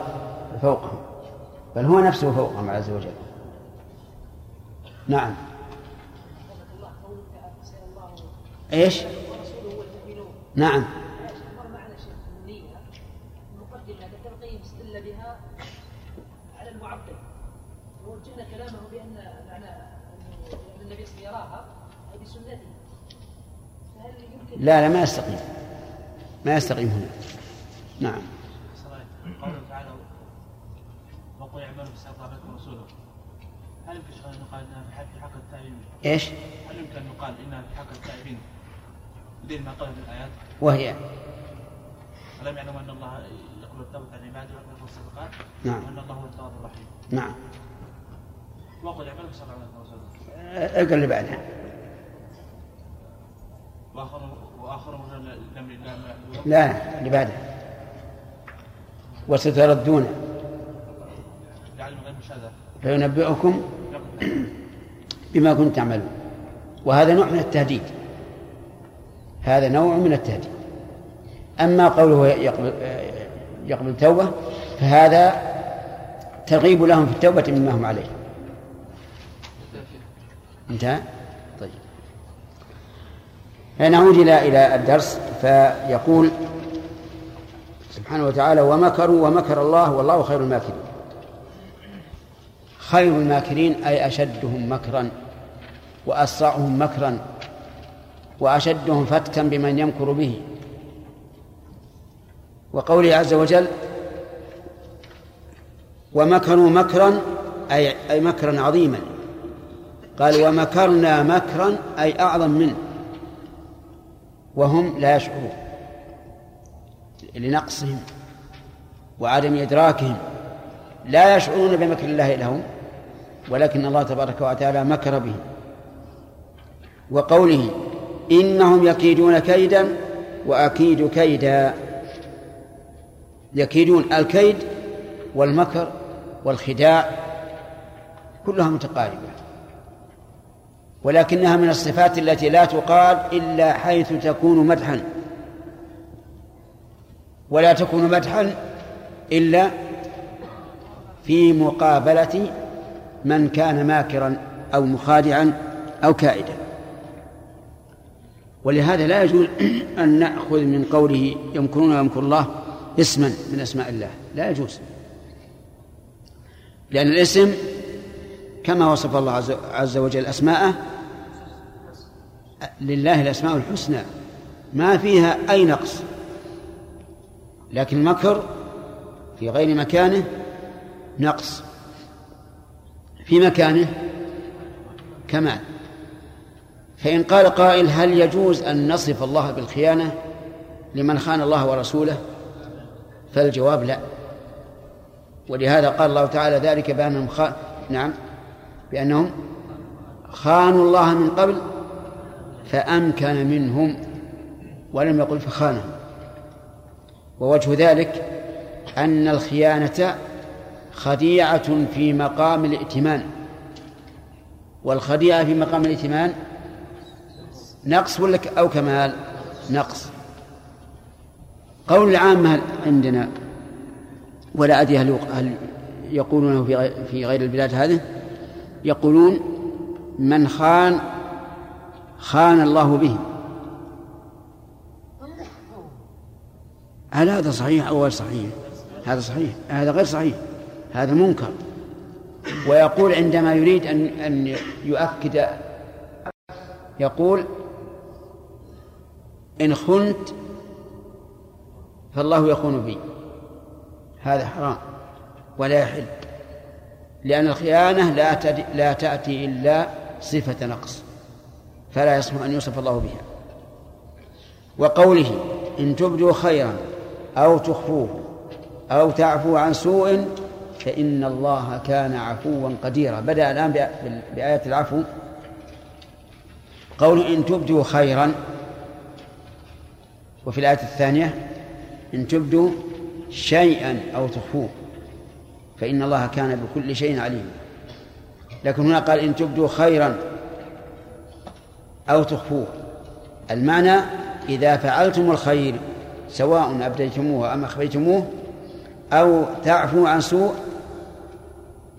[SPEAKER 1] فوقهم بل هو نفسه فوقهم عز وجل نعم إيش؟ نعم
[SPEAKER 9] مر معنا شيخ النية المقدمة ذكر القيم استدل على المعبد ووجهنا كلامه أن النبي يراها فهل يمكن
[SPEAKER 1] لا لا ما يستقيم. ما يستقيم هنا. نعم
[SPEAKER 6] قوله تعالى وقل اعملوا فسيطلع لكم رسوله هل يمكن شيخ ان يقال انها في حق- في حق التائبين؟
[SPEAKER 1] إيش؟
[SPEAKER 6] هل يمكن أن يقال انها في حق التائبين؟ بدين ما قال في الآيات.
[SPEAKER 1] وهي؟
[SPEAKER 6] ألم يعلموا أن الله يقبل التوبة عن عباده ويقبل الصدقات
[SPEAKER 1] نعم.
[SPEAKER 6] وأن الله هو التواب الرحيم.
[SPEAKER 1] نعم.
[SPEAKER 6] وقل اعملوا فسيطلع لكم رسوله
[SPEAKER 1] اقرا اللي بعدها
[SPEAKER 6] وآخر وآخر الله يعبدون
[SPEAKER 1] لا اللي بعدها وستردون.
[SPEAKER 6] لعلم غير مشاهدة
[SPEAKER 1] فينبئكم بما كنتم تعملون. وهذا نوع من التهديد. هذا نوع من التهديد. أما قوله يقبل, يقبل التوبة فهذا ترغيب لهم في التوبة مما هم عليه. انتهى؟ طيب. نعود إلى إلى الدرس فيقول سبحانه وتعالى ومكروا ومكر الله والله خير الماكرين. خير الماكرين أي أشدهم مكرا وأسرعهم مكرا وأشدهم فتكا بمن يمكر به. وقوله عز وجل ومكروا مكرا أي أي مكرا عظيما. قال ومكرنا مكرا أي أعظم منه. وهم لا يشعرون لنقصهم وعدم إدراكهم. لا يشعرون بمكر الله لهم. ولكن الله تبارك وتعالى مكر بهم وقوله إنهم يكيدون كيدا وأكيد كيدا. يكيدون الكيد والمكر والخداع كلها متقاربة. ولكنها من الصفات التي لا تقال إلا حيث تكون مدحا. ولا تكون مدحا إلا في مقابلة من كان ماكرا أو مخادعا أو كائدا. ولهذا لا يجوز أن نأخذ من قوله يمكرون ويمكر الله اسما من أسماء الله. لا يجوز. لأن الاسم كما وصف الله عز- وجل أسماءه لله الأسماء الحسنى. ما فيها أي نقص. لكن المكر في غير مكانه نقص. في مكانه كمال. فإن قال قائل هل يجوز أن نصف الله بالخيانة لمن خان الله ورسوله؟ فالجواب لا. ولهذا قال الله تعالى ذلك بأنهم خان نعم بأنهم خانوا الله من قبل فأمكن منهم ولم يقل فخانهم. ووجه ذلك أن الخيانة خديعة في مقام الائتمان. والخديعة في مقام الائتمان نقص ولا أو كمال؟ نقص. قول العامة عندنا ولا أدري هل هل يقولونه في في غير البلاد هذه؟ يقولون من خان خان الله به. هل هذا صحيح أو غير صحيح؟ هذا صحيح. هذا غير صحيح. هذا منكر. ويقول عندما يريد أن أن يؤكد يقول إن خنت فالله يخون بي. هذا حرام. ولا يحل. لأن الخيانة لا لا تأتي إلا صفة نقص. فلا يصلح أن يوصف الله بها. وقوله إن تبدوا خيرا أو تخفوه أو تعفو عن سوء فإن الله كان عفوا قديرا. بدأ الآن بآ- بآية العفو. قول إن تبدوا خيرا وفي الآية الثانية إن تبدوا شيئا أو تخفوه فإن الله كان بكل شيء عليما لكن هنا قال إن تبدوا خيرا أو تخفوه. المعنى إذا فعلتم الخير سواء أبديتموه أم أخفيتموه أو تعفوا عن سوء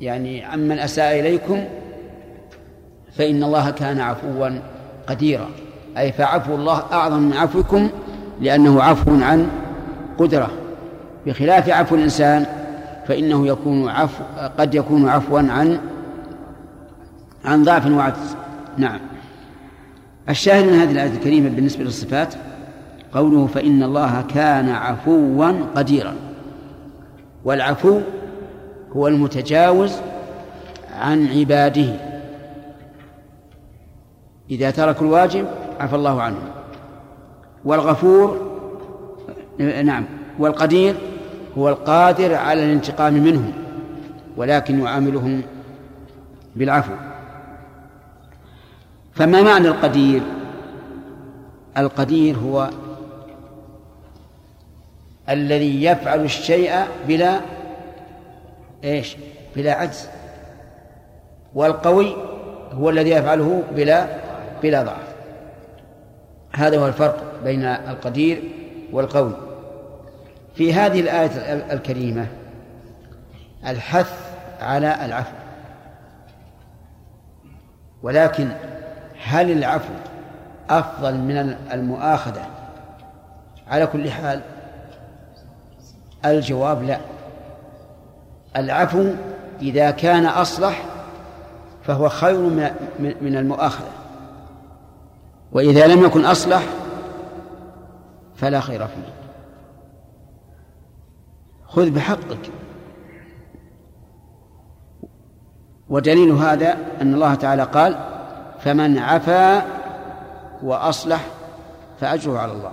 [SPEAKER 1] يعني عمن أساء إليكم فإن الله كان عفوا قديرا. أي فعفو الله أعظم من عفوكم لأنه عفو عن قدرة. بخلاف عفو الإنسان فإنه يكون عفو قد يكون عفوا عن عن ضعف وعجز. نعم. الشاهد من هذه الآية الكريمة بالنسبة للصفات قوله فإن الله كان عفوا قديرا. والعفو هو المتجاوز عن عباده. إذا تركوا الواجب عفى الله عنهم والغفور نعم والقدير هو القادر على الانتقام منهم ولكن يعاملهم بالعفو. فما معنى القدير؟ القدير هو الذي يفعل الشيء بلا إيش؟ بلا عجز. والقوي هو الذي يفعله بلا بلا ضعف. هذا هو الفرق بين القدير والقوي. في هذه الآية الكريمة الحث على العفو. ولكن هل العفو أفضل من المؤاخذة؟ على كل حال الجواب لا. العفو إذا كان أصلح فهو خير من المؤاخذة. وإذا لم يكن أصلح فلا خير فيه. خذ بحقك. ودليل هذا أن الله تعالى قال فمن عفا وأصلح فأجره على الله.